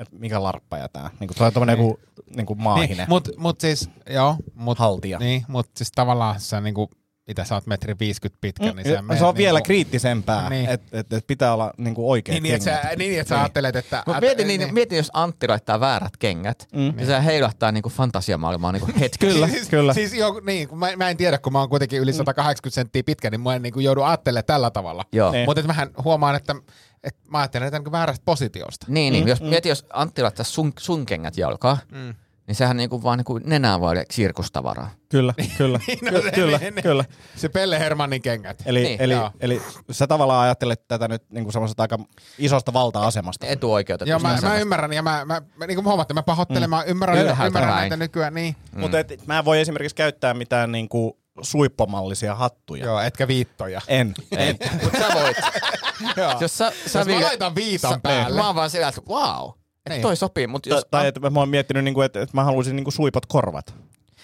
että, että mikä larppaja tää. Niin kuin, toi on tommonen niin. niin kuin maahinen Niin, mut, mut siis, joo, mut, haltija. niin, mut siis tavallaan sä niinku, mitä sä oot metri 50 pitkä, niin Mm, meet se on vielä niinku- kriittisempää, Niin. niin. että et, et pitää olla niin kuin oikeat Niin, niin, että kengät. sä, niin, että sä ajattelet, että... Mut mieti, niin, mieti, jos Antti laittaa väärät kengät, mm. niin se heilahtaa niinku fantasiamaailmaa niinku hetki. Kyllä, siis, kyllä. Siis jo, niin, kun mä, mä, en tiedä, kun mä oon kuitenkin yli 180 senttiä pitkä, niin mä en niin kuin joudu ajattelemaan tällä tavalla. Joo. Niin. Mutta mähän huomaan, että, että mä ajattelen tätä niin väärästä positiosta. Niin, niin. Jos, mieti, jos Antti laittaa sun, sun kengät jalkaan, mm. niin sehän niinku vaan niinku nenää vaille sirkustavaraa. Kyllä, kyllä, no Ky- se- kyllä, ne- ne- kyllä. Se Pelle Hermannin kengät. Eli, Niin, niin, eli, joo. eli sä tavallaan ajattelet tätä nyt niin kuin semmoisesta aika isosta valta-asemasta. Etuoikeutettu. Joo, mä, mä ymmärrän, ja mä, mä, mä niin kuin mä pahoittelen, mä ymmärrän, ymmärrän, näitä nykyään, niin. Mm. Mutta et, mä en voi esimerkiksi käyttää mitään niin kuin suippomallisia hattuja. Joo, etkä viittoja. En. Ei, mut sä voit. Joo. Jos sä, sä Jos mä Ville- laitan viitan sä- päälle. Mä oon vaan sillä, että wow, että Niin. toi sopii, mutta Jos, tai että mä oon miettinyt, niin kuin, että, että mä haluaisin niin kuin suipot korvat.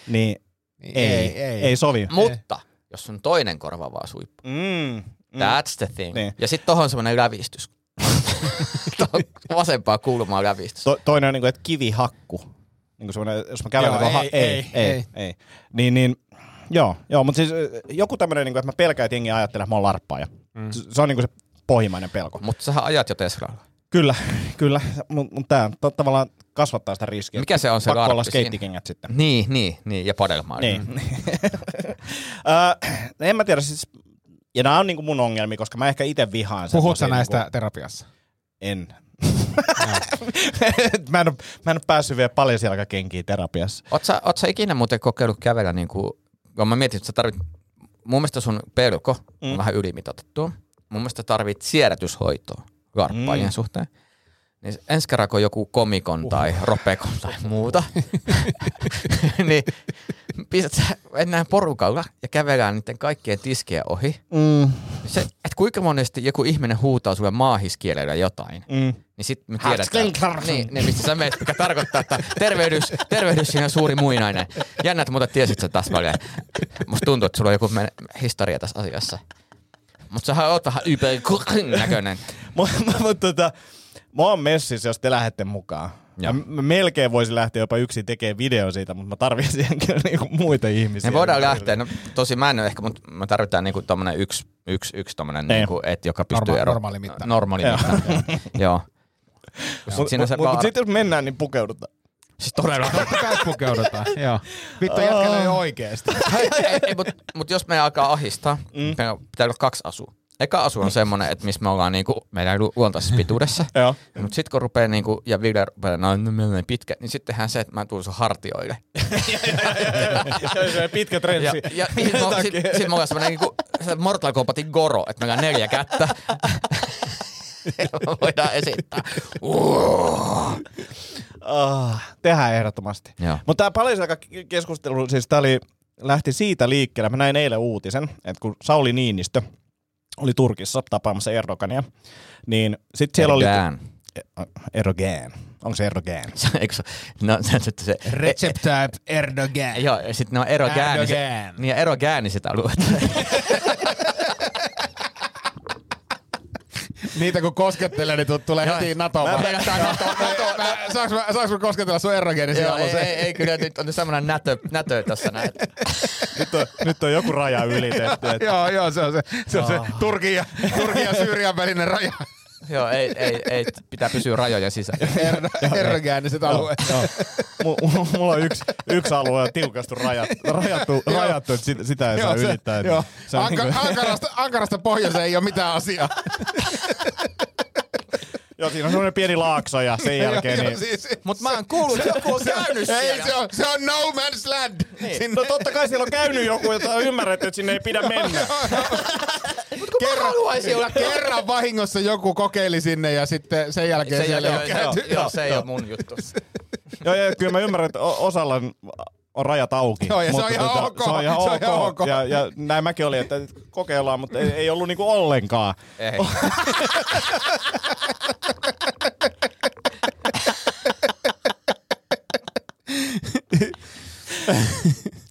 Niin Niin, ei, ei, ei, ei sovi. mutta jos sun toinen korva vaan suippu. Mm, mm. That's the thing. Niin. Ja sitten tohon semmonen lävistys. Tohon vasempaa kulmaa lävistys. To, toinen on niin kuin, että kivihakku. Niin kuin semmoinen, jos mä kävelen... Joo, ei, ei, ei, ei, ei, ei. ei. Niin, niin, joo, joo, mutta siis joku tämmöinen, niin kuin, että mä pelkään, että jengi ajattelee, että mä oon larppaaja. Mm. Se, se on niin kuin se pohjimmainen pelko. Mutta sähän ajat jo Teslalla. Kyllä, kyllä, mutta mut tämä to, tavallaan kasvattaa sitä riskiä. Mikä se on se Pakko olla larppi siinä? skeittikengät sitten. Niin, niin, niin, ja padelmaa. Niin. Ö, en mä tiedä, siis, ja nämä on niinku mun ongelmia, koska mä ehkä itse vihaan Puhut sä semmosia näistä Niinku, terapiassa? en. mä, en ole, mä en ole päässyt vielä paljon siellä kenkiä terapiassa. Oot sä, oot sä ikinä muuten kokeillut kävellä niinku, kun mä mietin, että sä tarvit, mun mielestä sun pelko on Mm. vähän ylimitoitettua. Mun mielestä tarvit siedätyshoitoa larppaajien Mm. suhteen. Niin ensi kerran, kun joku komikon tai ropekon tai muuta, niin pistät sä mennään porukalla ja kävelään niiden kaikkien tiskien ohi. Mm, Se, että kuinka monesti joku ihminen huutaa sulle maahiskielellä jotain, mm. niin sit me tiedetään, niin, niin mistä sä meet, mikä tarkoittaa, että tervehdys, tervehdys siinä suuri muinainen. Jännä, että muuten tiesit sä tässä paljon. Musta tuntuu, että sulla on joku men- historia tässä asiassa. Mutta sähän oot vähän yper näköinen. Mutta mut, tota, mä oon messissä, jos te lähdette mukaan. Joo. Mä, mä melkein voisin lähteä jopa yksin tekemään video siitä, mutta mä tarvitsen siihen kyllä niinku muita ihmisiä. Me voidaan lähteä, no tosi mä en ole ehkä, mutta me tarvitaan niinku tommonen yksi, yksi, yksi tommonen, Niin. niinku, et, joka pystyy Norma- ero- normaali mitta. Normaali Joo. mitta. Joo. Mutta Siinä mut, se mut, sitten jos mennään, niin pukeudutaan. Siis todella. Totta kai pukeudutaan. Joo. Vittu jätkällä ei oikeesti. ei, ei, mutta mut jos me alkaa ahistaa, mm. pitää olla kaksi asua. Eka asu on semmonen, että missä me ollaan niinku meidän lu- luontaisessa pituudessa. Mutta sitten kun rupeaa niinku, ja Ville rupeaa, no, no on pitkä, niin sittenhän se, että mä tulen sun hartioille. se pitkä Ja, trenssi. ja sitten sit, sit, sit me ollaan semmonen niinku, se Mortal Kombatin Goro, että meillä on neljä kättä. Ja voidaan esittää. Oh, tehdään ehdottomasti. Mutta tämä paljon keskustelu, siis tämä oli, lähti siitä liikkeelle. Mä näin eilen uutisen, että kun Sauli Niinistö oli Turkissa tapaamassa Erdogania, niin sitten siellä oli... Erdogan. Erdogan. Onko se Erdogan? Eikö se, no se, se, se Recep Tayyip Erdogan. Joo, ja sitten ne on Erdogan. niin ja erogääni sitä aluetta. Niitä kun koskettelee, niin tu- tulee heti NATO. Mä pelkästään NATO, NATO, Mä- Saanko mä, saanko mä kosketella sun erogeenisia Joo, ei, ei, ei, kyllä nyt on semmoinen nätö, nätö tässä näin. Nyt on, nyt on joku raja ylitetty. Että Joo, joo, se on se, se, on se Turkin, ja, Turkin ja Syyrian välinen raja. Joo, ei, ei, ei, pitää pysyä rajojen sisällä. Er- Erogääniset alueet. Joo. Mulla, mulla on yksi, yksi alue on tiukasti rajattu, rajattu, rajattu että sitä, sitä ei saa se- ylittää. että joo. Se on Anka, niinku- ankarasta, ankarasta pohjoiseen ei ole mitään asiaa. Joo, siinä on semmoinen pieni laakso ja sen jälkeen Joo, niin... siis, Mutta mä oon kuullut, että joku on käynyt ei, siellä. se on, se on no man's land. Sinne, No totta kai siellä on käynyt joku, jota on ymmärretty, että sinne ei pidä mennä. Kerran, haluaisin olla kerran vahingossa joku kokeili sinne ja sitten sen jälkeen se, siellä joo, ei joo, ole joo, joo, se ei ole mun juttu. Joo, ja kyllä mä ymmärrän, että osalla on, rajat auki. Joo, ja se on Mutta tota, ok. Se on ihan Se on ok. ihan ok. Ja, ja näin mäkin olin, että kokeillaan, mutta ei, ei ollut niinku ollenkaan. Ei.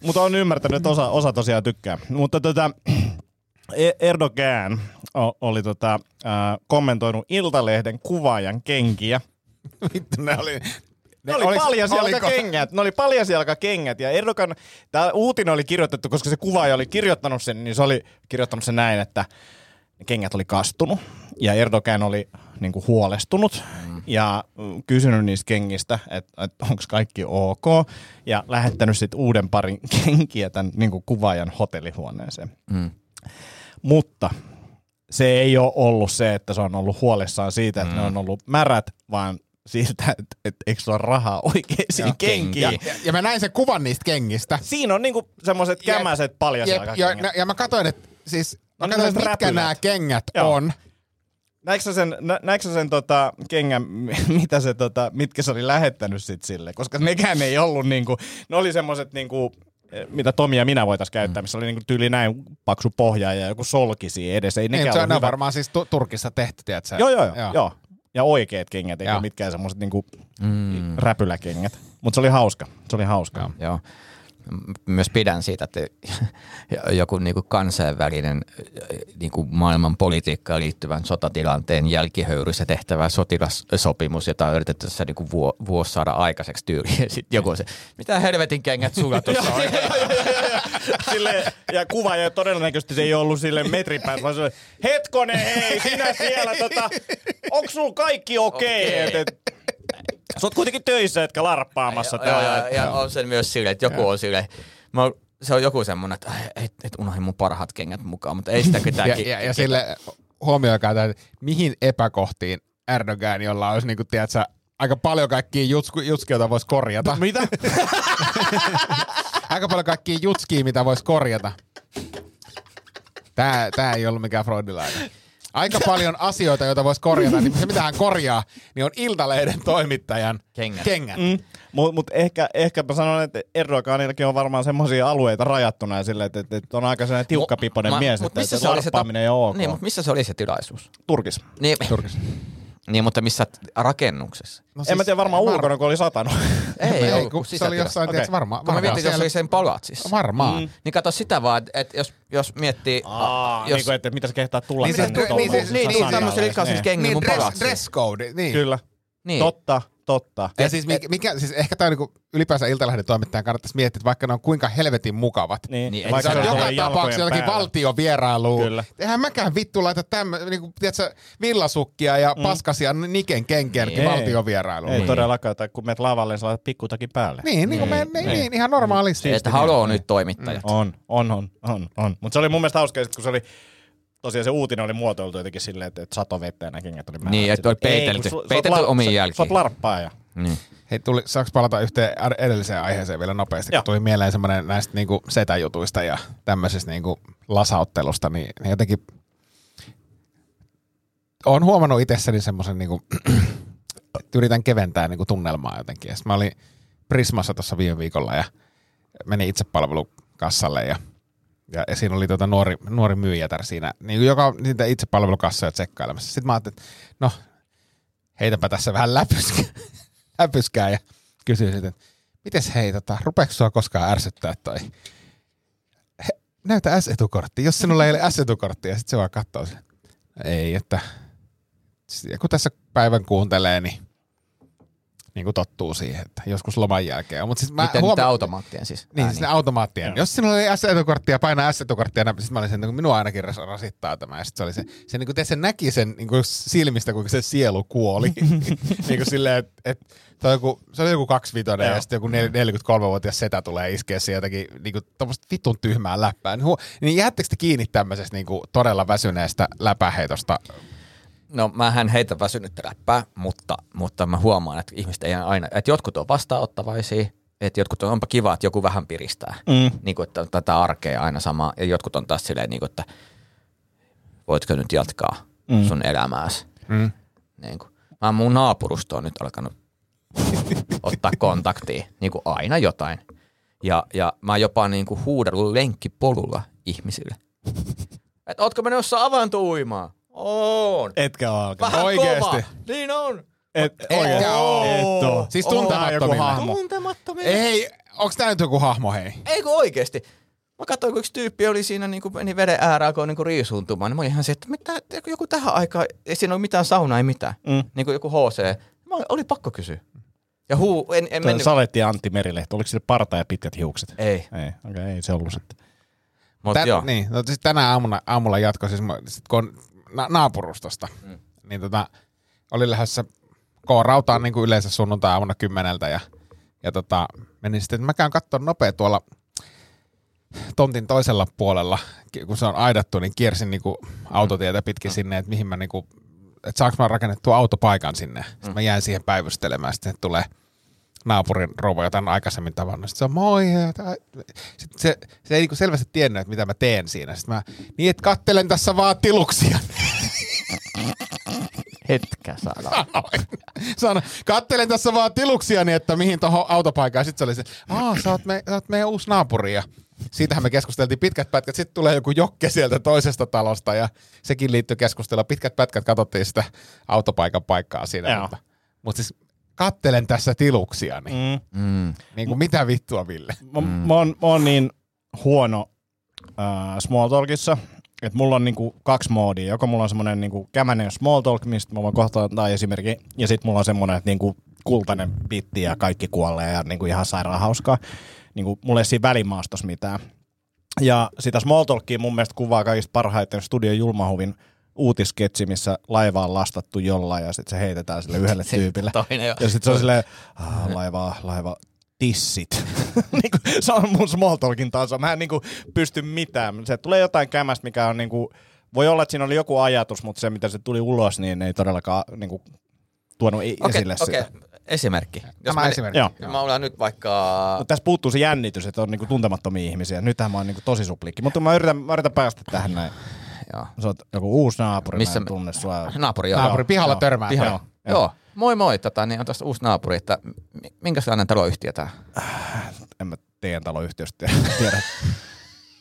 Mutta on ymmärtänyt, että osa, osa tosiaan tykkää. Mutta tota, Erdogan o- oli tota, äh, kommentoinut Iltalehden kuvaajan kenkiä. Vittu, ne oli... Ne oli oliks- paljasjalkakengät. Ne oli paljasjalkakengät. Ja Erdogan, tämä uutinen oli kirjoitettu, koska se kuvaaja oli kirjoittanut sen, niin se oli kirjoittanut sen näin, että ne kengät oli kastunut. Ja Erdogan oli niin kuin huolestunut mm. ja mm, kysynyt niistä kengistä, että, että onko kaikki ok. Ja lähettänyt sitten uuden parin kenkiä tämän niin kuin kuvaajan hotellihuoneeseen. Mm. Mutta se ei ole ollut se, että se on ollut huolissaan siitä, että mm. ne on ollut märät, vaan siitä, että, että eikö se ole rahaa oikeisiin kenkiin. Ja, ja mä näin sen kuvan niistä kengistä. Siinä on niinku semmoiset kämäiset Jep, ja, paljasjalkakengät. ja mä katsoin, että siis mä No, katsoin, mitkä räpylät. nämä kengät Joo. on. Näetkö sä sen, nä, sä sen tota, kengän, mitä se, tota, mitkä se oli lähettänyt sit sille? Koska nekään ei ollut niinku, ne oli semmoset niinku, mitä Tomi ja minä voitais käyttää, missä oli niinku tyyli näin paksu pohja ja joku solkisi edes. Ei Niin, se on hyvä. varmaan siis tu- Turkissa tehty, tiedätkö? Joo, joo, joo. joo. Ja oikeat kengät, eikä Joo. mitkään semmoset niinku mm. räpyläkengät. Mutta se oli hauska. Se oli hauska. Joo. Joo. Myös pidän siitä, että joku niinku kansainvälinen niinku maailman politiikkaan liittyvän sotatilanteen jälkihöyryssä tehtävä sotilassopimus, jota on yritetty tässä niinku vuo, vuosi saada aikaiseksi tyyliin. Sitten joku se, mitä helvetin kengät sulla tuossa on? Sille, ja kuva ja todennäköisesti se ei ollut sille metrin päässä, vaan se oli, hetkonen hei, sinä siellä, tota, onko sulla kaikki okei? Okay? Et, et, sä oot kuitenkin töissä, etkä larppaamassa ja, täällä. ja, ja, on se myös silleen, että joku on silleen, mä, se on joku semmoinen, että et, et unohdin mun parhaat kengät mukaan, mutta ei sitä ketään Ja, ki- ja, ja sille huomioikaa, että mihin epäkohtiin Erdogan, jolla olisi niinku, tiedätkö, aika paljon kaikkia jutsku, jutskia, joita voisi korjata. Mitä? Aika paljon kaikkia jutskia, mitä voisi korjata. Tää, tää ei ollut mikään freudilainen. Aika paljon asioita, joita voisi korjata, niin se mitä hän korjaa, niin on Iltalehden toimittajan Kengät. kengät. Mm. Mutta mut ehkä, ehkä mä sanon, että Erdoganillakin on varmaan semmoisia alueita rajattuna ja sille, että, että, että on aika sellainen tiukkapipoinen mies, mut että, missä että se oli se larppaaminen ei ole ok. Niin, mutta missä se oli se tilaisuus? Turkis. Niin, niin mutta missä rakennuksessa? No en mä tiedä varmaan var- ulkona, kun oli satanut. Ei, Ei, ollut kun kuin se oli jossain, Okei. tiedätkö, varmaan. Kun mä mietin, jos siellä- oli sen palatsissa. Varmaan. Mm. Niin kato sitä vaan, että et jos, jos miettii... Aa, jos, niin kuin, että mitä se kehtaa tulla Niin siis tänne dre- tuohon niin siis- niin, niin, Sasanaalle. tämmöisen likaisen Niin. kengin Niin, mun dress, palatsiin. dress code. Niin. Niin. Totta, totta. Ja siis mikä, mikä, siis ehkä tämä niinku ylipäänsä Iltalehden toimittajan kannattaisi miettiä, että vaikka ne on kuinka helvetin mukavat. Niin, Niin, vaikka et se sä on joka tapauksessa jollakin valtiovierailuun. Kyllä. Eihän mäkään vittu laita tämmö, niinku, tiedätkö, villasukkia ja mm. paskasia Niken kenkiä Niin. niin. Ei. valtiovierailuun. Ei Niin, todellakaan, tai kun menet lavalle, niin sä laitat pikkutakin päälle. niin, niin, kuin me, niin, niin, ihan normaalisti. Että haloo nyt toimittajat. On, on, on, on, on. Mutta se oli mun mielestä hauska, kun se oli, tosiaan se uutinen oli muotoiltu jotenkin silleen, että, että sato vettä ja nämä kengät oli määrät. Niin, että oli Sitten, ei, peitelty- peitelty omiin jälkiin. Sä oot larppaaja. Niin. Hei, tuli, saaks palata yhteen edelliseen aiheeseen vielä nopeasti, Joo. kun tuli mieleen semmoinen näistä niinku setäjutuista ja tämmöisestä niinku lasauttelusta, niin, niin jotenkin olen huomannut itsessäni semmoisen, niinku, että yritän keventää niinku tunnelmaa jotenkin. Ja mä olin Prismassa tuossa viime viikolla ja menin itsepalvelukassalle ja, ja, siinä oli tota nuori, nuori myyjätär siinä, niin joka niitä itsepalvelukassoja tsekkailemassa. Sitten mä ajattelin, että no heitäpä tässä vähän läpyskä, läpyskää ja kysyin sitten, että mites hei, tota, rupeeko sua koskaan ärsyttää toi? He, näytä S-etukortti, jos sinulla ei ole S-etukorttia, sitten se vaan katsoo sen. Ei, että kun tässä päivän kuuntelee, niin, niin kuin tottuu siihen, että joskus loman jälkeen. Mutta siis mä Miten niitä automaattien siis? niin, Ääni. siis automaattien. Jos sinulla oli S-etukortti ja painaa S-etukorttia, niin sitten mä olin sen, että minua ainakin ras- rasittaa tämä. Ja sitten se oli se, se, niin kuin, se näki sen niin kuin silmistä, kuinka se sielu kuoli. niin kuin silleen, että et, se, on joku, se oli joku kaksivitonen ja sitten joku nel- 43-vuotias setä tulee iskeä siihen jotakin niin kuin, vitun tyhmää läppää. Niin, hu- niin jäättekö te kiinni tämmöisestä niin kuin, todella väsyneestä läpäheitosta? No mähän heitä väsynyttä läppää, mutta, mutta mä huomaan, että ihmiset ei aina, että jotkut on vastaanottavaisia, että jotkut on, onpa kiva, että joku vähän piristää. Mm. Niin kuin, että tätä arkea aina sama. Ja jotkut on taas silleen, niin kuin, että voitko nyt jatkaa mm. sun elämääsi. Mm. Niin kuin. Mä mun naapurusto on nyt alkanut ottaa kontaktia, niin kuin aina jotain. Ja, ja mä oon jopa niin kuin huudellut lenkkipolulla ihmisille. Että ootko mennyt jossain avantouimaan? On. Etkä ole alkanut. Vähän Oikeesti? kova. Niin on. Et, Etkä oo. Et oo. Siis tuntemattomille. hahmo. Tuntemattomia. Ei, onks tää nyt joku hahmo, hei? Eikö oikeesti? Mä katsoin, kun yksi tyyppi oli siinä niin kuin meni veden äärään, kun niin riisuuntumaan. Niin mä olin ihan se, että mitä, joku tähän aikaan, ei siinä ole mitään saunaa, ei mitään. Mm. Niin kuin joku HC. Mä olin, oli pakko kysyä. Ja huu, en, en mennyt. Saletti ja Antti Merilehto, oliko sille parta ja pitkät hiukset? Ei, Ei, okei, okay, ei se ollut sitten. mutta Tän, joo. Niin, no siis tänä aamuna, aamulla jatko, siis mä, sit kun na- naapurustosta, mm. niin tota, oli lähdössä K-rautaan niin kuin yleensä sunnuntai-aamuna kymmeneltä ja, ja tota, menin sitten, että mä käyn katsomaan nopea tuolla tontin toisella puolella, kun se on aidattu, niin kiersin niin kuin autotietä pitkin sinne, että mihin mä niin kuin, että saanko mä rakennettua autopaikan sinne. Sitten mä jäin siihen päivystelemään, sitten tulee naapurin rouva, jota en aikaisemmin tavannut. Sitten se on moi. Sitten se, se ei niinku selvästi tiennyt, että mitä mä teen siinä. Sitten mä, niin että kattelen tässä vaan tiluksia. Hetkä. Sanoin. Sanoin, kattelen tässä vaan tiluksia, niin että mihin tuohon autopaikkaan. Sitten se oli se, aa, sä oot, me, sä oot meidän uusi naapuri. Ja siitähän me keskusteltiin pitkät pätkät. Sitten tulee joku jokke sieltä toisesta talosta ja sekin liittyy keskustelua. Pitkät pätkät katsottiin sitä autopaikan paikkaa siinä. Joo. Mutta, mutta siis kattelen tässä tiluksia. Niin, Mm. Mm. niin kuin mitä vittua, Ville? Mä, mä, oon, mä oon niin huono äh, small talkissa, että mulla on niinku kaksi moodia. Joko mulla on semmoinen niinku kämänen small talk, mistä mä voin kohta antaa esimerkki, ja sitten mulla on semmoinen, että niinku kultainen pitti ja kaikki kuolee ja niinku ihan sairaan hauskaa. Niinku, mulla ei siinä välimaastossa mitään. Ja sitä small talkia mun mielestä kuvaa kaikista parhaiten Studio Julmahuvin uutisketsi, missä laiva on lastattu jollain ja sitten se heitetään sille yhdelle tyypille. Toinen jo. Ja sitten se on silleen, "Ah, laiva, laiva, tissit. niinku, se on mun small talkin taso. Mä en niinku pysty mitään. Se tulee jotain kämästä, mikä on niinku, voi olla, että siinä oli joku ajatus, mutta se, mitä se tuli ulos, niin ei todellakaan niinku, tuonut i- Okei, esille okei. sitä. Jos Tämä mä, esimerkki. Joo. Mä olen nyt vaikka... Mutta tässä puuttuu se jännitys, että on niinku tuntemattomia ihmisiä. Nythän mä oon niinku tosi suplikki. Mutta mä yritän, mä yritän päästä tähän näin. Joo. Sä oot joku uusi naapuri, Missä mä en tunne sua. Naapuri, joo. Naapuri pihalla joo. törmää. Pihalla. Joo, Joo. joo. Moi moi, tota, niin on tuossa uusi naapuri, että mi- minkälainen taloyhtiö tämä? En mä teidän taloyhtiöstä tiedä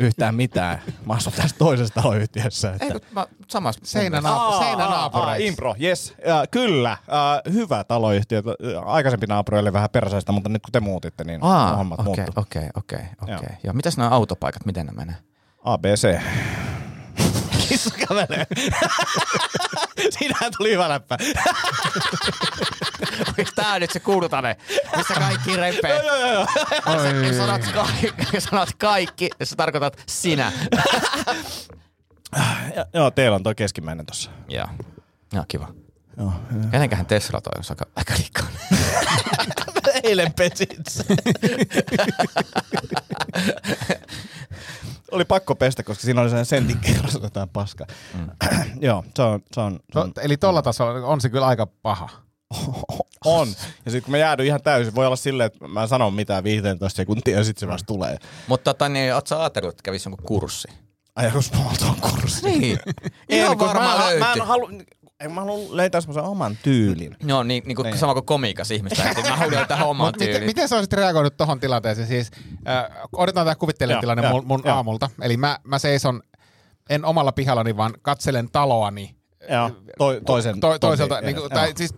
yhtään mitään. Mä asun tässä toisessa taloyhtiössä. Että... Ei, mä samassa... Seinänaap- seinänaapureiksi. Impro, yes. Ja, kyllä, uh, hyvä taloyhtiö. Aikaisempi naapuri oli vähän perseistä, mutta nyt kun te muutitte, niin Aa, hommat okei, muuttuu. okei, okei, okei. Mitäs nämä autopaikat, miten ne menee? ABC. Kissa kävelee. Siinähän tuli hyvä läppä. Onko tää nyt se kuulutane, missä kaikki repee? joo, joo, joo. Jos sanot, kaikki, sanot kaikki, jos sä tarkoitat sinä. Ja, joo, teillä on toi keskimmäinen tossa. Joo. Joo, kiva. Joo. Kenenkähän Tesla toi on aika, aika rikkainen? Eilen pesit sen. Oli pakko pestä, koska siinä oli sellainen sentin kerros jotain paskaa. Mm. Joo, se on, se on, se on To, eli tuolla tasolla on se kyllä aika paha. On. Ja sitten kun mä jäädyn ihan täysin, voi olla silleen, että mä en sano mitään 15 sekuntia ja sitten se vasta tulee. Mutta tota, niin, oot sä ajatellut, että kävisi jonkun kurssi? Ai joku small talk kurssi. Niin. Ihan kun varmaan mä, löytyy. Mä en halu, en mä haluan löytää semmoisen oman tyylin. Joo, niin, niin kuin Niin. sama kuin komiikas ihmistä. Mä haluan löytää oman Mut miten, tyylin. miten sä olisit reagoinut tuohon tilanteeseen? Siis, äh, odotetaan tämä kuvittelen Joo, tilanne mun, mun aamulta. Eli mä, mä seison, en omalla pihallani, vaan katselen taloani äh, Joo, to, toisen to, toiselta, tontin niin kuin, tai siis,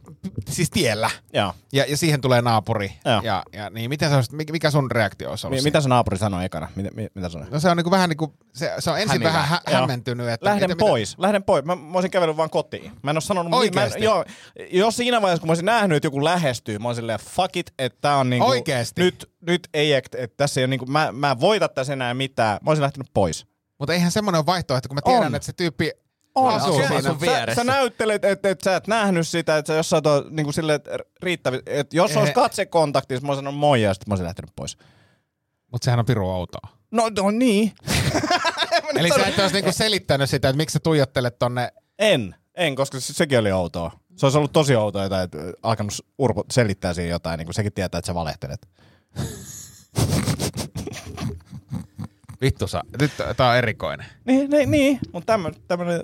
siis tiellä. Joo. Ja, ja siihen tulee naapuri. Joo. Ja, ja niin, miten sä mikä- sun reaktio olisi ollut? Siihen? mitä se naapuri sanoi ekana? Mitä, mi- mitä sanoi? No se on niinku vähän niinku, se, se on ensin Hämillä. vähän hä- hämmentynyt. Että Lähden että pois, lähden pois. Mä, mä olisin kävellyt vaan kotiin. Mä en ole sanonut Oikeesti? Mä, joo, jos siinä vaiheessa, kun mä olisin nähnyt, että joku lähestyy, mä olisin silleen, fuck it, että tää on niinku... Oikeesti? Nyt, nyt ei, että että tässä ei ole niinku, mä, mä en voita tässä enää mitään. Mä olisin lähtenyt pois. Mutta eihän semmoinen ole vaihtoehto, kun mä tiedän, On. että se tyyppi On, asuu se- siinä. sä, sä näyttelet, että et sä et nähnyt sitä, että sä jos sä oot niinku silleen, että riittävi, että jos Eh. olisi katsekontaktissa, mä olisin sanonut moi ja sitten mä olisin lähtenyt pois. Mutta sehän on piru outoa. No, no niin. Eli sä et olisi niinku selittänyt sitä, että miksi sä tuijottelet tonne. En, en, koska se, sekin oli outoa. Se olisi ollut tosi outoa, että et alkanut Urpo selittää siihen jotain, niin kuin sekin tietää, että sä valehtelet. Vittu sä, nyt tää on erikoinen. Niin, niin, niin. mutta tämmönen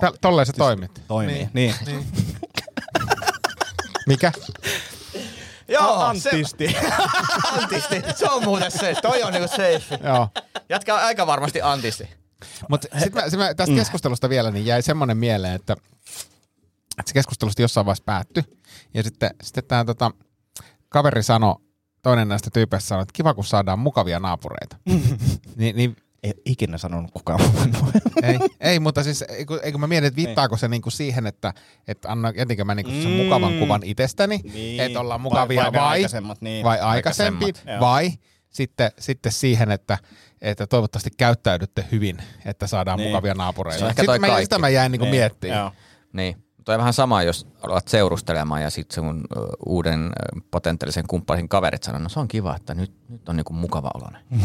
Tä, tolleen sä toimit. toimii. Niin. Niin. niin. Mikä? Joo, se- antisti. Antisti. Se on muuten se. Toi on niinku safe. Joo. On aika varmasti antisti. Mutta sitten mä, sit mä, tästä keskustelusta vielä niin jäi semmoinen mieleen, että, että se keskustelusta jossain vaiheessa päättyi. Ja sitten, sitten tämä tota, kaveri sanoi, toinen näistä tyypeistä sanoi, että kiva kun saadaan mukavia naapureita. niin, niin Ei ikinä sanonut kukaan ei, ei, mutta siis ei kun, ei, kun mä mietin, että viittaako se niinku siihen, että, että anna, jätinkö mä niinku sen Mm. mukavan kuvan itsestäni, Niin. että ollaan mukavia vai vai, vai, aikaisemmat, niin. vai aikaisempi, Aikaisemmat, joo. vai sitten, sitten siihen, että, että toivottavasti käyttäydytte hyvin, että saadaan Niin. mukavia naapureita. Sitten mä, sitä mä jäin niinku Niin, miettimään. Joo. Niin. Toi on vähän sama, jos alat seurustelemaan ja sitten sun uuden potentiaalisen kumppanin kaverit sanoo, no se on kiva, että nyt, nyt on niinku mukava oloinen.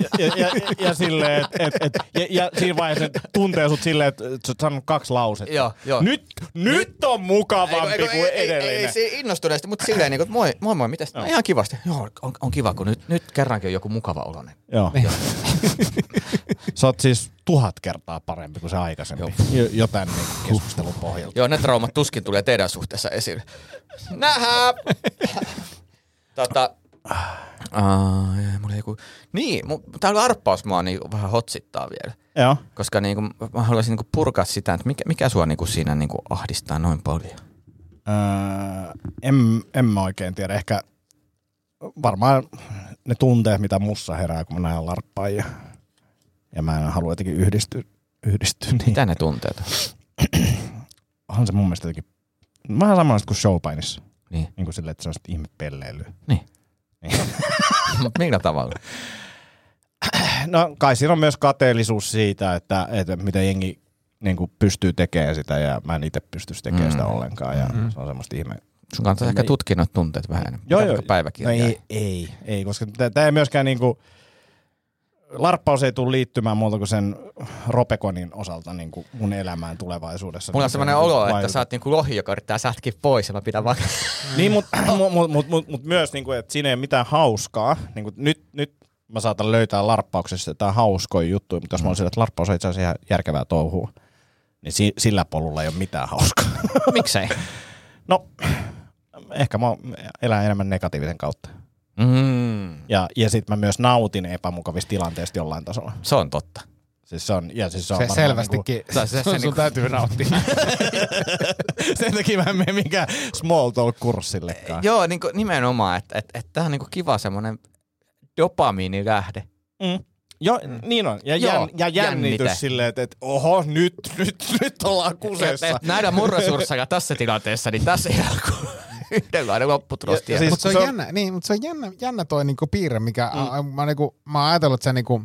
Ja, ja, ja, ja, silleen, et, et, et, ja, ja siinä vaiheessa tuntee sut silleen, että sä oot sanonut kaksi lausetta. Joo, joo. Nyt, nyt on mukavampi kuin edellinen. Ei, ei, ei innostuneesti, mutta silleen niin kuin, moi, moi, moi, mitäs? No, ihan kivasti. Joo, on, on kiva, kun nyt, nyt kerrankin on joku mukava oloinen. Joo. Sä oot siis tuhat kertaa parempi kuin se aikaisempi. Jo, jotain niin keskustelun pohjalta. Joo, ne traumat tuskin tulee teidän suhteessa esille. Nähä! tota, uh, mulla joku, niin, tää arppaus mua niin vähän hotsittaa vielä. Joo. Koska niinku, mä haluaisin niinku purkaa sitä, että mikä, mikä sua niinku siinä niinku ahdistaa noin paljon. Öö, en, en mä oikein tiedä. Ehkä varmaan ne tunteet, mitä mussa herää, kun mä näen larppaajia. Ja mä en halua jotenkin yhdistyä, yhdistyä niin Mitä ne tunteet? on? onhan se mun mielestä jotenkin vähän samanlaista kuin showpainissa. Niin. Niin kuin silleen, että se on sit ihme pelleilyä. Niin. Niin. Mut millä tavalla? No kai siinä on myös kateellisuus siitä, että, että miten jengi niin kuin pystyy tekemään sitä ja mä en itse pystyisi tekemään Mm. sitä ollenkaan. Ja se on semmoista ihme. Sun kannattaisi No ehkä ei- tutkia noita tunteet vähän enemmän. Joo, joo. Päiväkirjaa. No ei, ei, ei, koska tämä ei myöskään niinku, larppaus ei tule liittymään muuta kuin sen Ropekonin osalta niin kuin mun elämään tulevaisuudessa. Mulla on Niin se semmoinen niinku olo, että sä oot niinku lohi, joka yrittää sätkiä pois ja mä pidän vaan... Niin, mutta mut, mut, mut, mut, myös, niin kuin, että siinä ei ole mitään hauskaa. Niin kuin, nyt, nyt mä saatan löytää larppauksessa jotain hauskoja juttuja, mutta jos mä sillä, että larppaus on itse asiassa ihan järkevää touhua, niin si, sillä polulla ei ole mitään hauskaa. Miksei? no, ehkä mä elän enemmän negatiivisen kautta. Mm, Ja, ja sitten mä myös nautin epämukavista tilanteista jollain tasolla. se on totta. Siis se on, ja siis se on Se selvästikin, Se- se- se sun, sun niinku- täytyy nauttia. Niinku, sen takia mä en mene mikään small talk-kurssillekaan. Joo, niinku, nimenomaan, että et, et, tää on niinku kiva semmoinen dopamiinilähde. Mm. Jo, niin on. Ja, Joo, jän, ja jännitys jännite. silleen, että, että oho, nyt, nyt, nyt ollaan Et, kuseessa. et nähdä murrosurssaja tässä tilanteessa, niin tässä ei yhdenlainen lopputulos Ja- siis- Mutta se on, se on- jännä, niin, mutta se on jännä, jännä toi niinku piirre, mikä mm. a, mä, niinku, mä oon ajatellut, että sä niinku,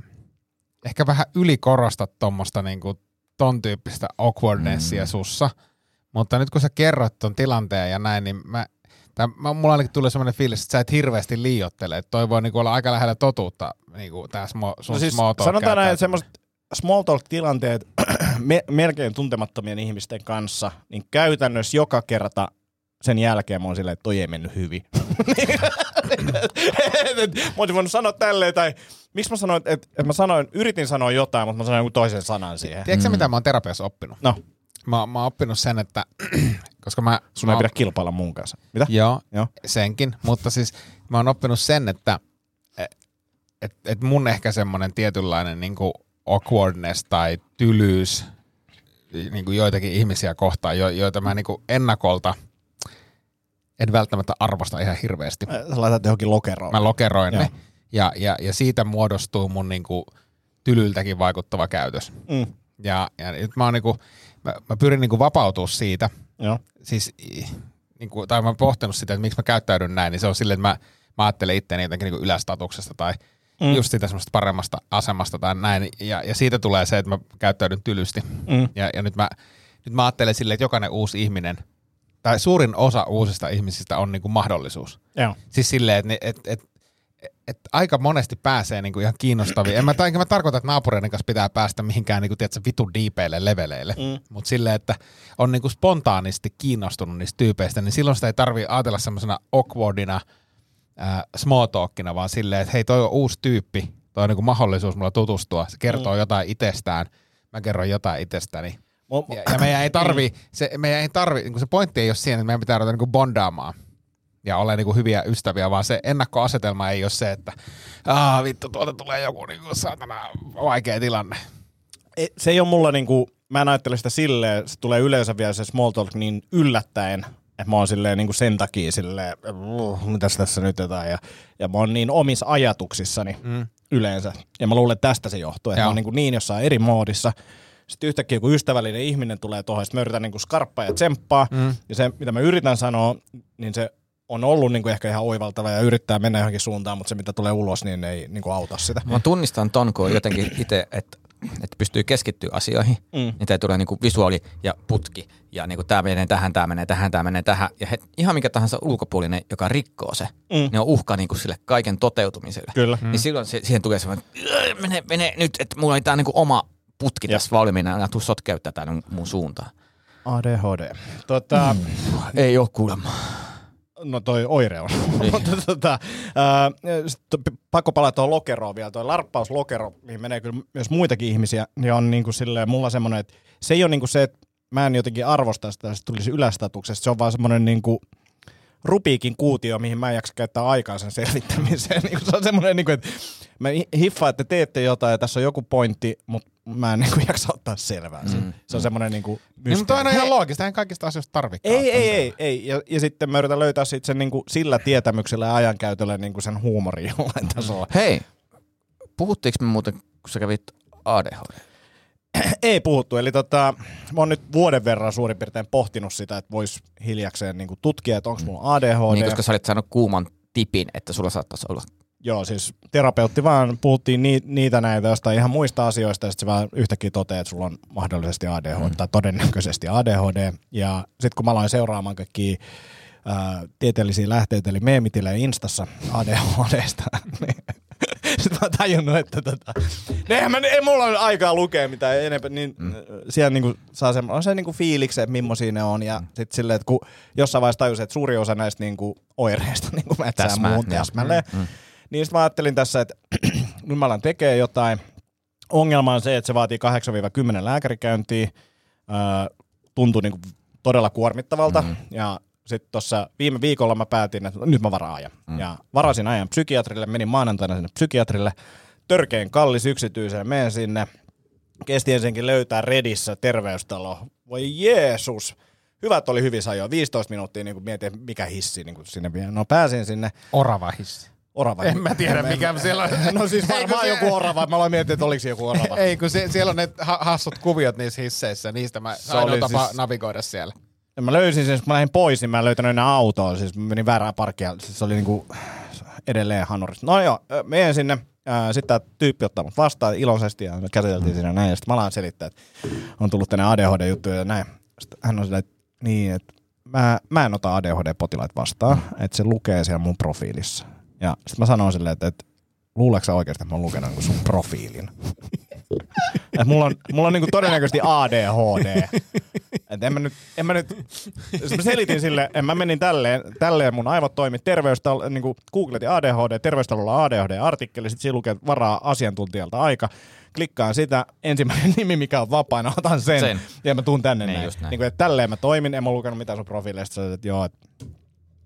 ehkä vähän ylikorostat tuommoista niinku, ton tyyppistä awkwardnessia mm. sussa. Mutta nyt kun sä kerrot ton tilanteen ja näin, niin mä, tai mä, mulla ainakin tulee semmoinen fiilis, että sä et hirveästi liiottele. Että toi voi niinku olla aika lähellä totuutta, niinku tää smo, sun No siis small talk sanotaan näin, että semmoiset small talk-tilanteet me, melkein tuntemattomien ihmisten kanssa, niin käytännössä joka kerta sen jälkeen mä oon silleen, että toi ei mennyt hyvin. Mä olisin voinut sanoa tälleen, tai miksi mä sanoin, että, että mä sanoin, yritin sanoa jotain, mutta mä sanoin joku toisen sanan siihen. Tiedätkö sä, mitä mä oon terapiassa oppinut? No, Mä, mä oon oppinut sen, että koska mä... sun mä ei pidä kilpailla mun kanssa. Mitä? Joo, Joo. senkin. Mutta siis mä oon oppinut sen, että et, et mun ehkä semmoinen tietynlainen niin awkwardness tai tylyys niin kuin joitakin ihmisiä kohtaan, jo, joita mä niin kuin ennakolta en välttämättä arvosta ihan hirveästi. Sä laitat johonkin lokeroon. Mä lokeroin Joo. ne. Ja, ja, ja siitä muodostuu mun niin kuin tylyltäkin vaikuttava käytös. Mm. Ja, ja nyt mä, oon niin kuin, mä, mä pyrin niin kuin vapautua siitä. Joo. Siis, niin kuin, tai mä oon pohtinut sitä, että miksi mä käyttäydyn näin, niin se on silleen, että mä, mä ajattelen itseäni jotenkin niin kuin ylästatuksesta tai mm. just siitä semmoista paremmasta asemasta tai näin. Ja, ja siitä tulee se, että mä käyttäydyn tylysti. Mm. Ja, ja nyt, mä, nyt mä ajattelen silleen, että jokainen uusi ihminen, tai suurin osa uusista ihmisistä on niin kuin mahdollisuus. Joo. Siis silleen, että et, et, et aika monesti pääsee niinku ihan kiinnostaviin. En mä, tai enkä mä tarkoita, että naapureiden kanssa pitää päästä mihinkään niinku, tiedätkö, vitu diipeille leveleille. Mm. Mutta silleen, että on niinku spontaanisti kiinnostunut niistä tyypeistä, niin silloin sitä ei tarvii ajatella semmoisena awkwardina äh, small talkina, vaan silleen, että hei, toi on uusi tyyppi, toi on niinku mahdollisuus mulla tutustua. Se kertoo mm. jotain itsestään, mä kerron jotain itsestäni. Ja, meidän ei tarvi, se, meidän ei tarvi, niin se pointti ei ole siinä, että meidän pitää ruveta niin bondaamaan ja olla niin hyviä ystäviä, vaan se ennakkoasetelma ei ole se, että Aa, vittu, tuolta tulee joku niin kuin, saatana vaikea tilanne. Se ei ole mulla niinku, mä en ajattele sitä silleen, se tulee yleensä vielä se small talk niin yllättäen, että mä oon silleen niinku sen takia silleen, "Uh, mitäs tässä nyt jotain, ja, ja mä oon niin omissa ajatuksissani mm. yleensä. Ja mä luulen, että tästä se johtuu, että Joo. mä oon niinku niin jossain eri moodissa, sitten yhtäkkiä kun ystävällinen ihminen tulee tuohon, sitten mä yritän niinku skarppaa ja tsemppaa, mm. ja se mitä mä yritän sanoa, niin se on ollut niinku ehkä ihan oivaltava ja yrittää mennä johonkin suuntaan, mutta se mitä tulee ulos, niin ei niinku auta sitä. Mä tunnistan ton, kun on jotenkin itse, että että pystyy keskittyä asioihin, mm. niin tää tulee niinku visuaali ja putki, ja niinku tää menee tähän, tää menee tähän, tää menee tähän, ja he, ihan mikä tahansa ulkopuolinen, joka rikkoo se, mm. niin on uhka niinku sille kaiken toteutumiselle. Kyllä. Mm. Niin silloin se, siihen tulee semmoinen, mene, mene nyt, että mulla oli tää niinku oma putki tässä valmiina, ja tuu sotkeuttaa tää mun suuntaan. ADHD. Tota, mm. Ei oo kuulemma. No toi oire on. Mutta tota, ää, pakko palata tuohon lokeroon vielä. Toi larppauslokero, mihin menee kyllä myös muitakin ihmisiä, niin on niinku silleen, mulla semmoinen, että se ei ole niinku se, että mä en jotenkin arvosta sitä, että se tulisi ylästatuksesta. Se on vaan semmoinen niinku rupiikin kuutio, mihin mä en jaksa käyttää aikaa sen selvittämiseen. Niinku se on semmoinen, niinku, että mä hi- hiffaan, että teette jotain ja tässä on joku pointti, mutta mä en niinku jaksa ottaa selvää. Mm. Se on semmoinen niinku Niin, mutta on mysteeri. ihan loogista, eihän kaikista asioista tarvitse. Ei, ei, ei, ei. Ja, ja sitten mä yritän löytää sit sen niinku sillä tietämyksellä ja ajankäytöllä niinku sen huumorin jollain tasolla. Hei, puhuttiinko me muuten, kun sä kävit ADHD? ei puhuttu. Eli tota, mä oon nyt vuoden verran suurin piirtein pohtinut sitä, että vois hiljakseen niinku tutkia, että onko mulla ADHD. Niin, koska sä olit saanut kuuman tipin, että sulla saattaisi olla. Joo, siis terapeutti vaan puhuttiin ni, niitä näitä jostain ihan muista asioista, ja sitten se vaan yhtäkkiä toteaa, että sulla on mahdollisesti ADHD, mm. tai todennäköisesti ADHD. Ja sitten kun mä aloin seuraamaan kaikkia ää, tieteellisiä lähteitä, eli meemitilejä Instassa ADHDsta, niin sitten mä oon tajunnut, että tota, no eihän mä, ei mulla ole aikaa lukea mitään enempää, niin mm. siellä niinku saa semmo, on se niinku fiiliksen, että millaisia ne on, ja sitten silleen, että kun jossain vaiheessa tajusin, että suuri osa näistä niinku oireista niinku mätsää Täsmää, muun täsmälleen, mm. niin sitten mä ajattelin tässä, että nyt mä alan tekee jotain, ongelma on se, että se vaatii 8-10 lääkärikäyntiä, öö, tuntuu niinku todella kuormittavalta, mm. ja sitten tuossa viime viikolla mä päätin, että nyt mä varaan ajan. Mm. Ja varasin ajan psykiatrille, menin maanantaina sinne psykiatrille, törkeän kallis yksityiseen, menen sinne, kesti ensinnäkin löytää Redissä terveystalo. Voi Jeesus! Hyvät oli hyvissä ajoin, 15 minuuttia niin mietin, mikä hissi niin sinne vie. No pääsin sinne, Orava hissi. orava. En mä tiedä, mikä siellä on. No siis varmaan se- joku orava, mä aloin miettiä, että oliko se joku orava. Ei, kun se, siellä on ne ha- hassut kuviot niissä hisseissä, niistä mä Se ainoa tapa siis- navigoida siellä. Ja mä löysin sen, kun mä lähdin pois, niin mä en löytänyt enää autoa. Siis mä menin väärään parkkia. Siis se oli niinku edelleen hanurissa. No joo, menen sinne. Sitten tämä tyyppi ottaa mut vastaan iloisesti ja me käsiteltiin siinä näin. Ja sitten mä alan selittää, että on tullut tänne ADHD-juttuja ja näin. Sitten hän on silleen, että niin, että mä, mä en ota ADHD-potilaita vastaan, että se lukee siellä mun profiilissa. Ja sitten mä sanoin silleen, että, että luuleeko sä oikeasti, että mä oon lukenut niinku sun profiilin? Et mulla on, mulla on niinku todennäköisesti ADHD. Et en mä nyt, en mä nyt, siis mä selitin sille, en mä menin tälleen, tälleen mun aivot toimi terveystalo, niinku googletin ADHD, terveystalolla ADHD-artikkeli, sit siinä lukee varaa asiantuntijalta aika. Klikkaan sitä, ensimmäinen nimi, mikä on vapaana, otan sen, Sen. ja mä tuun tänne Niin, näin. näin. Niinku, että tälleen mä toimin, en mä lukenut mitään sun profiileista, että joo, että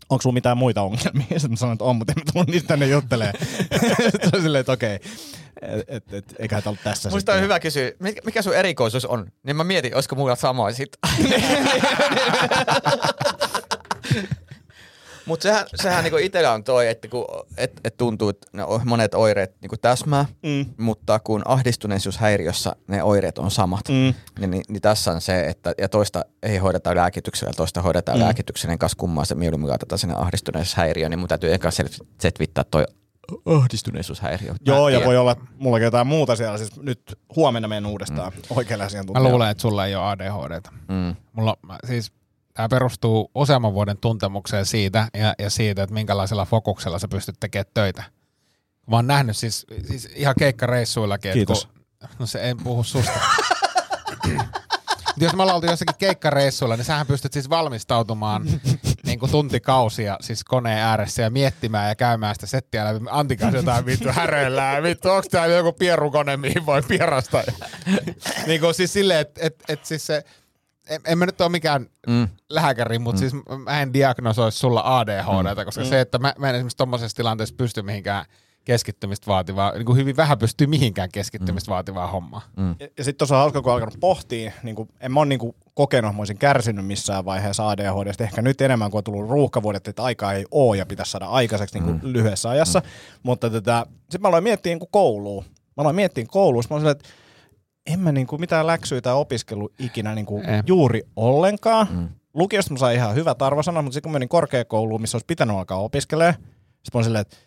onko sulla mitään muita ongelmia? Sitten mä sanoin, että on, mutta en mä tullut niistä tänne juttelee. Sitten on silleen, että okei, et, et, et, eiköhän tämä ollut tässä Musta on hyvä kysyä, mikä, mikä sun erikoisuus on? Niin mä mietin, olisiko mulla samoin sit. Mutta sehän, sehän niinku itsellä on toi, että kun, et, et tuntuu, että monet oireet niinku täsmää, Mm. mutta kun ahdistuneisuushäiriössä ne oireet on samat, Mm. niin, niin, niin tässä on se, että ja toista ei hoideta lääkityksellä, toista hoidetaan Mm. lääkityksellä, niin kanssa kummaa se mieluummin laitetaan sinne ahdistuneisuushäiriöön, niin mun täytyy eka setvittää toi ahdistuneisuushäiriö. Mä Joo, ja voi olla mullakin jotain muuta siellä. Siis nyt huomenna menen uudestaan mm. oikealle Mä asiantuntijalle. luulen, että sulla ei ole ADHDta. Mm. Mulla, mä, siis tämä perustuu useamman vuoden tuntemukseen siitä ja, ja siitä, että minkälaisella fokuksella sä pystyt tekemään töitä. Mä oon nähnyt siis, siis ihan keikkareissuillakin. Kiitos. Kun, no se en puhu susta. Jos me ollaan oltu jossakin keikkareissuilla, niin sähän pystyt siis valmistautumaan niin kuin tuntikausia siis koneen ääressä ja miettimään ja käymään sitä settiä läpi. Antin kanssa jotain vittu häröillään. Vittu, onko tää joku pierukone, mihin voi pierasta? niin kuin siis silleen, että et, et siis se, en, en mä nyt ole mikään Mm. lääkäri, mutta mm. siis mä en diagnosoi sulla ADHDta, koska Mm. se, että mä, mä en esimerkiksi tommosessa tilanteessa pysty mihinkään keskittymistä vaativaa, niin kuin hyvin vähän pystyy mihinkään keskittymistä mm. vaativaa hommaa. Mm. Ja, ja sitten tuossa on hauska, kun alkanut pohtia, niin kuin, en mä ole niin kuin, kokenut, mä olisin kärsinyt missään vaiheessa ADHDsta, ehkä nyt enemmän, kun on tullut ruuhkavuodet, että aikaa ei ole ja pitäisi saada aikaiseksi niin kuin, lyhyessä ajassa. Mm. Mutta tätä, sitten mä aloin miettiä niin kuin kouluun. Mä aloin miettiä kouluun, mä olin että en mä niin kuin, mitään läksyä tai opiskelu ikinä niin kuin, Ei. juuri ollenkaan. Mm. Lukiosta mä sain ihan hyvät arvosanat, mutta sitten kun menin korkeakouluun, missä olisi pitänyt alkaa opiskelemaan, sitten mä olin silleen, että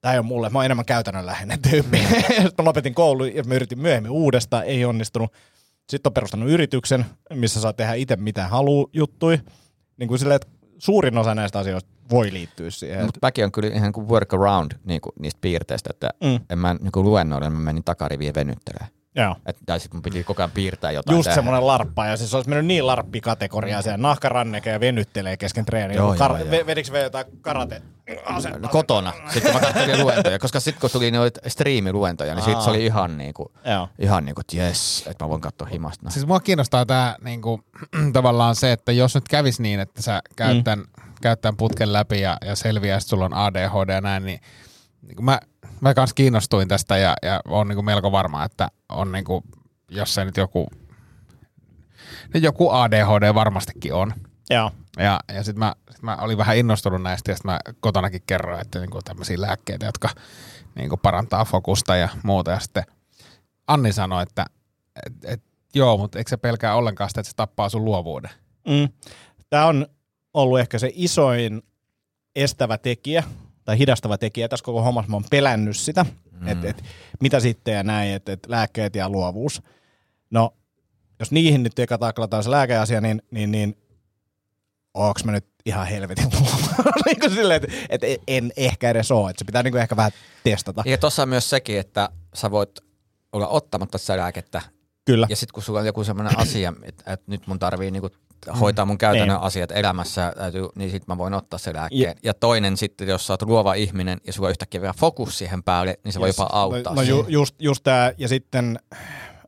tämä ei ole mulle, mä oon enemmän käytännönläheinen tyyppi. Sitten mä lopetin koulun ja mä yritin myöhemmin uudestaan, ei onnistunut. Sitten on perustanut yrityksen, missä saa tehdä itse mitä haluaa juttui. Niin kuin silleen, että suurin osa näistä asioista voi liittyä siihen. Mutta mäkin on kyllä ihan kuin workaround niin kuin niistä piirteistä, että Mm. mm. en mä niin kuin luennoille, mä menin takariviin venyttelemään. Joo. Et, tai sitten mun piti koko ajan piirtää jotain. Just semmoinen larppa, ja siis olisi mennyt niin larppikategoriaa siellä, nahkaranneke ja venyttelee kesken treeniä. Joo, Kar- joo, joo. ve- vedikö vielä jotain karate? Ase- No, kotona. Sitten mä katselin luentoja, koska sitten kun tuli noita striimiluentoja, niin siitä se oli ihan niinku, Joo. ihan niinku, että jes, että mä voin katsoa himasta. Siis mua kiinnostaa tämä niinku, tavallaan se, että jos nyt kävis niin, että sä käyt Mm. tämän, käyt tämän putken läpi ja, ja selviää, että sulla on ADHD ja näin, niin, niin mä, mä kans kiinnostuin tästä ja, ja on niinku melko varma, että on niinku, jos se nyt joku, niin joku ADHD varmastikin on. Joo. Ja, ja sitten mä, sit mä olin vähän innostunut näistä ja sitten mä kotonakin kerroin, että niinku tämmöisiä lääkkeitä, jotka niinku parantaa fokusta ja muuta. Ja sitten Anni sanoi, että et, et, joo, mutta eikö se pelkää ollenkaan sitä, että se tappaa sun luovuuden? Mm. Tämä on ollut ehkä se isoin estävä tekijä tai hidastava tekijä tässä koko hommassa. Mä oon pelännyt sitä, mm. että et, mitä sitten ja näin, että et lääkkeet ja luovuus. No, jos niihin nyt eka taklataan se lääkeasia, niin, niin, niin onks mä nyt ihan helvetin niin kuin silleen, että, että en ehkä edes ole, että se pitää niin kuin ehkä vähän testata. Ja tuossa on myös sekin, että sä voit olla ottamatta sitä lääkettä, Kyllä. ja sitten kun sulla on joku sellainen asia, että, että nyt mun tarvii niinku hoitaa mun käytännön Niin. asiat elämässä, täytyy, niin sitten mä voin ottaa se lääkkeen. Ja, ja toinen sitten, jos sä oot luova ihminen ja sulla on yhtäkkiä vielä fokus siihen päälle, niin se voi jopa auttaa. No, no ju, just, just tämä, ja sitten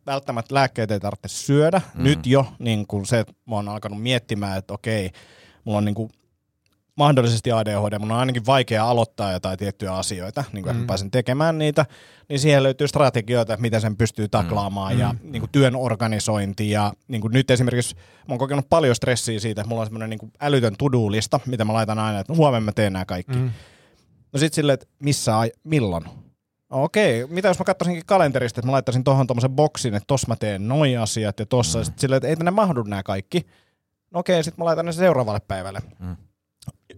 välttämättä lääkkeitä ei tarvitse syödä. Mm. Nyt jo niin kun se, että mä oon alkanut miettimään, että okei, mulla on niin kuin mahdollisesti ADHD, mun on ainakin vaikea aloittaa jotain tiettyjä asioita, niin kuin mm. pääsen tekemään niitä, niin siihen löytyy strategioita, että miten sen pystyy taklaamaan mm. ja niin kuin työn organisointi ja niin kuin nyt esimerkiksi mä oon kokenut paljon stressiä siitä, että mulla on semmoinen niin kuin älytön to-do-lista, mitä mä laitan aina, että huomenna mä teen nämä kaikki. Mm. No sit silleen, että missä, ai- milloin? No Okei, mitä jos mä katsoisinkin kalenterista, että mä laittaisin tuohon tuommoisen boksin, että tossa mä teen noi asiat ja tossa, mm. sit silleen, että ei tänne mahdu nämä kaikki. No okei, sit mä laitan ne seuraavalle päivälle. Mm.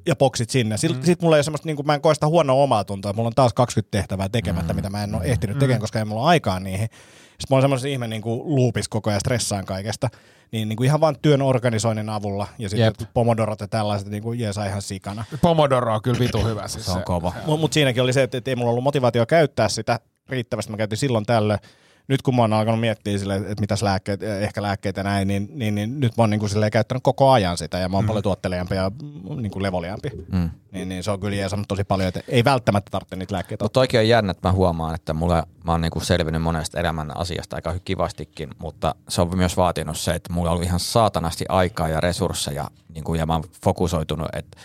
Ja boksit sinne. Sitten mm. sit mulla ei ole semmoista, niin kuin, mä en koe sitä huonoa omaa tuntoa, mulla on taas 20 tehtävää tekemättä, mm. mitä mä en ole ehtinyt tekemään, koska ei mulla ole aikaa niihin. Sitten mä oon semmoisessa ihme niin kuin loopis koko ajan stressaan kaikesta. Niin, niin kuin ihan vaan työn organisoinnin avulla ja sitten Jep. jotkut pomodorot ja tällaiset niin kuin jeesaa ihan sikana. Pomodoro on kyllä vitu hyvä. Siis Se on kova. Mutta mut siinäkin oli se, että, että ei mulla ollut motivaatio käyttää sitä riittävästi. Mä käytin silloin tällöin. Nyt kun mä oon alkanut miettiä sille, että mitäs lääkkeet, ehkä lääkkeitä näin, niin, niin, niin nyt mä oon niin kuin käyttänyt koko ajan sitä ja mä oon mm. paljon tuottelijampi ja mm, niin kuin levoliampi. Mm. Niin, niin se on kyllä jeesannut tosi paljon, että ei välttämättä tarvitse niitä lääkkeitä Mutta toikin on jännä, että mä huomaan, että mulla, mä oon niinku selvinnyt monesta elämän asiasta aika kivastikin, mutta se on myös vaatinut se, että mulla on ollut ihan saatanasti aikaa ja resursseja, niinku, ja mä oon fokusoitunut, että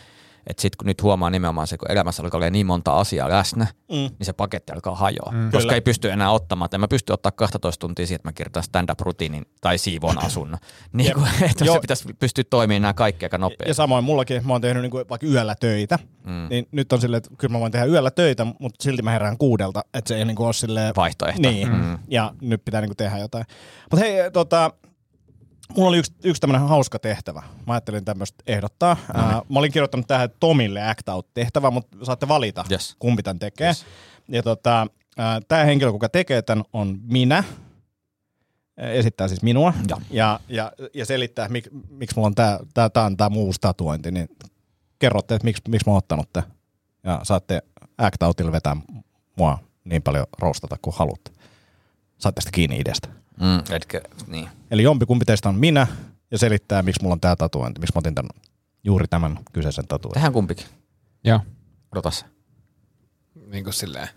Että sitten kun nyt huomaa nimenomaan se, kun elämässä alkaa niin monta asiaa läsnä, mm. niin se paketti alkaa hajoa. Mm. Koska Kyllä. ei pysty enää ottamaan. että En mä pysty ottaa 12 tuntia siitä, että mä kirjoitan stand-up-rutiinin tai siivon asunnon. niin kuin, että Joo. se pitäisi pystyä toimimaan nämä kaikki aika nopeasti. Ja samoin mullakin, mä oon tehnyt niinku vaikka yöllä töitä, mm. niin nyt on silleen, että kyllä mä voin tehdä yöllä töitä, mutta silti mä herään kuudelta, että se ei niinku ole silleen... Vaihtoehto. Niin, mm. ja nyt pitää niinku tehdä jotain. Mutta hei, tota, mulla oli yksi, yksi tämmöinen hauska tehtävä. Mä ajattelin tämmöistä ehdottaa. Ää, mä olin kirjoittanut tähän Tomille act out tehtävä, mutta saatte valita, Yes. kumpi tämän tekee. Yes. Ja tota, tämä henkilö, kuka tekee tämän, on minä. Ää, Esittää siis minua Ja. ja, ja, ja selittää, mik, miksi mulla on tämä tää, tää tää muu tatuointi. Niin kerrotte, että miksi, miksi mä oon ottanut tämän. Ja saatte act outilla vetää mua niin paljon roustata kuin haluatte. Saatte sitä kiinni ideasta. Mm, etkä, niin. Eli jompikumpi teistä on minä ja selittää, miksi mulla on tämä tatuointi, miksi mä otin tämän, juuri tämän kyseisen tatuointin. Tehdään kumpikin. Joo. Odotas. Niin kuin silleen.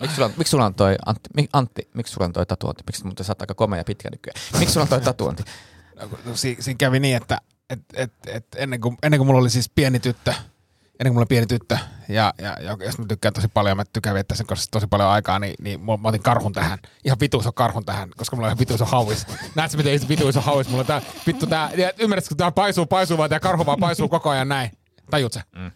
Miksi sulla, miksi sulla on toi, Antti, mi, Antti, miksi sulla on toi tatuointi? Miksi muuten sä oot aika komea ja pitkä nykyään? Miksi sulla on toi tatuointi? No, no, si- siinä kävi niin, että et, et, et, ennen, kuin, ennen kuin mulla oli siis pieni tyttö, ennen kuin mulla pieni tyttö, ja, ja, ja jos mä tykkään tosi paljon, mä tykkään viettää sen kanssa tosi paljon aikaa, niin, niin mä, mä otin karhun tähän. Ihan vituus on karhun tähän, koska mulla on ihan vituus on hauis. Näet sä, miten vituus on hauis? Mulla on tää, vittu tää, ja ymmärrätkö, kun tää paisuu, paisuu, vaan tää karhu vaan paisuu koko ajan näin. Tajut sä? Mm.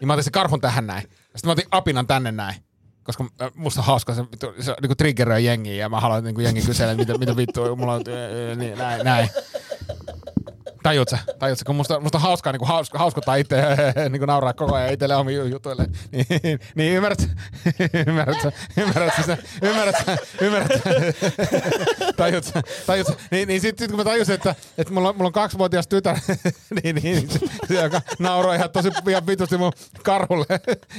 Niin mä otin se karhun tähän näin. Sitten mä otin apinan tänne näin. Koska äh, musta on hauska, se, vittu- se niinku triggeröi jengiä ja mä haluan niinku jengi kysellä, mitä, mitä vittua mulla on, äh, niin, näin, näin. Tajut sä, kun musta, musta on hauskaa niinku haus, hauskuttaa itse, niinku nauraa koko ajan itselle omiin jutuille. Niin, niin ymmärrät, sä- ymmärrät sä, ymmärrät sä, ymmärrät sä, ymmärrät sä. Niin, niin sit, sit kun mä tajusin, että, että mulla, mulla on kaksivuotias tytär, niin, niin, niin se, se joka nauroi ihan tosi ihan vitusti mun karhulle.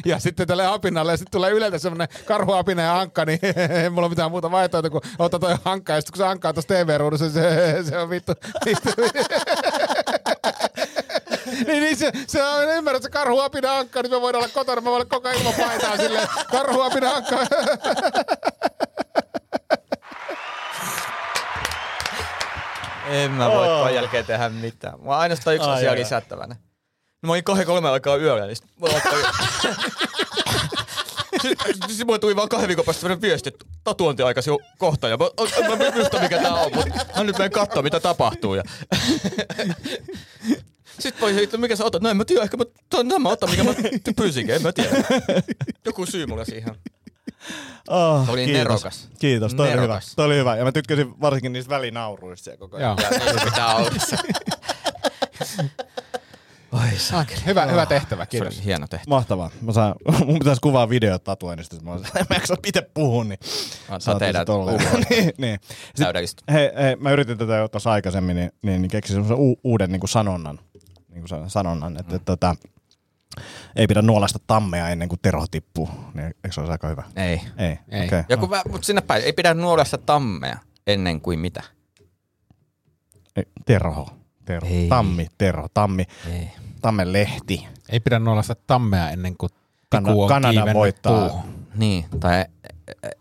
Ja sitten tälle apinalle, ja sitten tulee yleltä semmonen karhuapina ja hankka, niin ei mulla mitään muuta vaihtoehtoa kuin ottaa toi hankka, ja sitten kun se hankka on tuossa TV-ruudussa, se, se on vittu. Niin, niin se, se on, ymmärrät, se karhuapina hankka, nyt me voidaan olla kotona, mä voin olla koko ajan ilman paitaa silleen, karhuapina hankka. En mä voi oh. jälkeen tehdä mitään. On ainoastaan yksi Ai, asia lisättävänä. No mä olin kahden kolme aikaa yöllä, niin sit mulla alkoi... Sitten sit mulle tuli vaan kahden viikon päästä sellainen viesti, että tatuointiaikasi on kohta. Ja mä, mä, mä muista mikä tää on, mutta mä nyt menen katsoa mitä tapahtuu. Ja... Sitten voi että mikä sä otat? No en mä tiedä, ehkä mä, tämän mä otan, mikä mä pyysinkin, en mä tiedä. Joku syy mulla siihen. Oh, Oli nerokas. Kiitos, toi oli hyvä. Nerokas. Toi oli hyvä. Ja mä tykkäsin varsinkin niistä välinauruista siellä koko ajan. Joo. Ja niin pitää olla se. Oi saakeli. Hyvä, hyvä tehtävä, Se kiitos. oli hieno tehtävä. Mahtavaa. Mä saan, mun pitäisi kuvaa videot tatuoinnista, mä, oon- en mä jaksa itse puhua, niin Saa tehdä se niin, niin. Sitten, Täydellistä. hei, hei, mä yritin tätä jo tuossa aikaisemmin, niin, niin, niin keksin semmoisen u- uuden niin kuin sanonnan. Niin kuin sa- sanonnan, että, että, että ei pidä nuolaista tammea ennen kuin terho tippuu. Niin, eikö se olisi aika hyvä? Ei. Ei. Ei. Okay. Joku vä, mutta sinne päin. Ei pidä nuolesta tammea ennen kuin mitä. Ei, terho. terho. Ei. Tammi, terho, tammi, Ei. tammen lehti. Ei pidä nuolasta tammea ennen kuin Kana- tiku on Kanada voittaa. puuhun. Niin, tai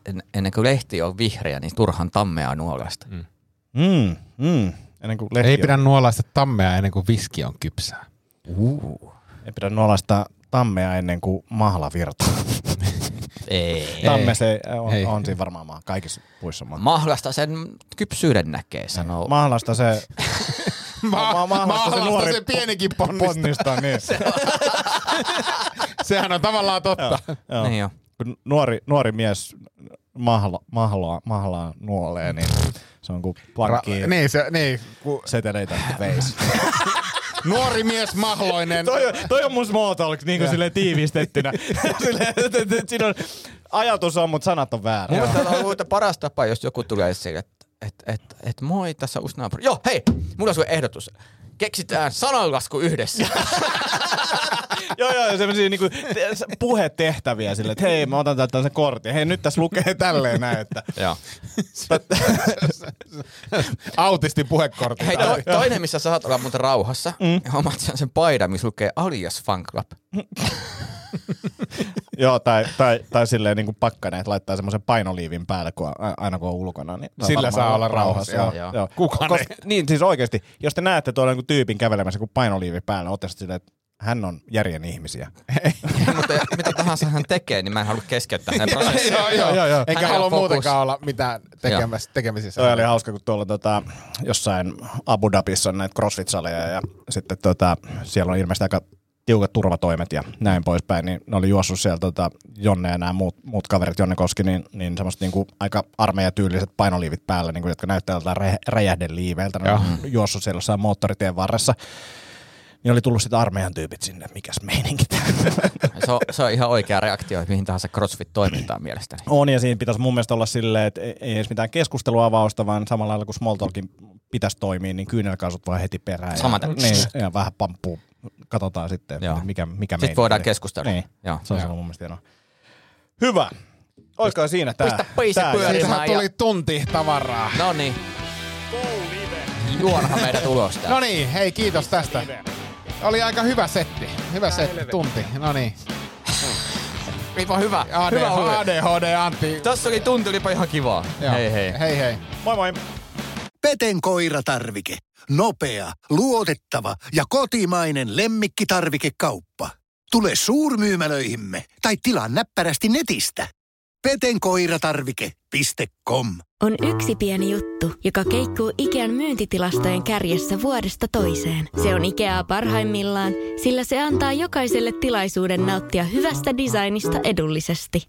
en, ennen kuin lehti on vihreä, niin turhan tammea nuolesta. Mm. Mm, mm. Ennen kuin lehti Ei on- pidä nuolaista tammea ennen kuin viski on kypsää. Uh. Ei pidä nuolaista tammea ennen kuin mahla virtaa. Ei. Tamme se on, Ei. on siinä varmaan maa. Kaikissa puissa maa. Mahlasta sen kypsyyden näkee, sanoo. Mahlasta se Ma- ma- mahlasta se nuori se pienikin ponnistaa. ponnistaa. Niin. Sehän on tavallaan totta. Joo. Niin jo. Kun nuori, nuori mies mahla, mahlaa, mahlaa nuolee, niin se on kuin pankki Ra- niin, se, niin, ku, seteleitä veisi. nuori mies mahloinen. toi, on, toi on mun small talk niin kuin silleen tiivistettynä. silleen, siinä on, ajatus on, mutta sanat on väärä. Mun mielestä on ollut paras tapa, jos joku tulee sille, että et, et, et moi, tässä on uusi naapuri. Joo, hei, mulla on sulle ehdotus. Keksitään sananlasku yhdessä. joo, joo, ja semmosia niinku te- puhetehtäviä silleen, että hei, mä otan täältä tällaisen kortin. Hei, nyt tässä lukee tälleen näin, että... Joo. Autistin puhekortti. Hei, to, toinen, missä saat olla muuten rauhassa, mm. omat sen, sen paidan, missä lukee Alias Fan Club. Joo, tai, tai, tai silleen niin kuin pakkanen, että laittaa semmoisen painoliivin päälle, kun on, aina kun on ulkona. Niin Sillä saa olla rauhassa, Joo, joo. joo. Kukaan Koska, Niin, siis oikeasti, jos te näette tuolla niin tyypin kävelemässä kuin painoliivi päällä, ootte sitten silleen, että hän on järjen ihmisiä. Mutta mitä tahansa hän tekee, niin mä en halua keskeyttää hänen prosessia. joo, joo, joo, joo. Eikä Hänellä halua muutenkaan olla mitään tekemässä, tekemisissä. Toi oli hauska, kun tuolla tota, jossain Abu Dhabissa on näitä crossfit-saleja ja sitten tota, siellä on ilmeisesti aika tiukat turvatoimet ja näin poispäin, niin ne oli juossut siellä tota, Jonne ja nämä muut, muut kaverit, Jonne Koski, niin, niin semmoiset niinku aika armeijatyyliset painoliivit päällä, niinku, jotka näyttää re, räjähdeliiveiltä. Ne on juossut siellä jossain moottoritien varressa. Niin oli tullut sitten armeijan tyypit sinne, mikäs meininki. Se on, se on ihan oikea reaktio mihin tahansa CrossFit-toimintaan mielestäni. On, ja siinä pitäisi mun mielestä olla silleen, että ei edes mitään keskusteluavausta, vaan samalla lailla kuin small talkin pitäisi toimia, niin kyynelkaasut vaan heti perään. Samaten. Ja, niin, ja vähän pamppuu. Katsotaan sitten, Joo. mikä, mikä Sitten voidaan oli. keskustella. Niin, Joo. se on se mun mielestä hienoa. Hyvä. Olisiko siinä tää? Pistä piisi tää- pyörimään. Siitähän ja- tuli tunti tavaraa. No niin. Juonhan meidät ulos täältä. No niin, hei kiitos tästä. Oli aika hyvä setti. Hyvä setti, tunti. No niin. Ripa hyvä. AD, hyvä. ADHD Antti. Tässä oli tunti, olipa ihan kivaa. Joo. Hei hei. Hei hei. Moi moi. Peten koiratarvike. Nopea, luotettava ja kotimainen lemmikkitarvikekauppa. Tule suurmyymälöihimme tai tilaa näppärästi netistä. petenkoiratarvike.com On yksi pieni juttu, joka keikkuu Ikean myyntitilastojen kärjessä vuodesta toiseen. Se on Ikeaa parhaimmillaan, sillä se antaa jokaiselle tilaisuuden nauttia hyvästä designista edullisesti.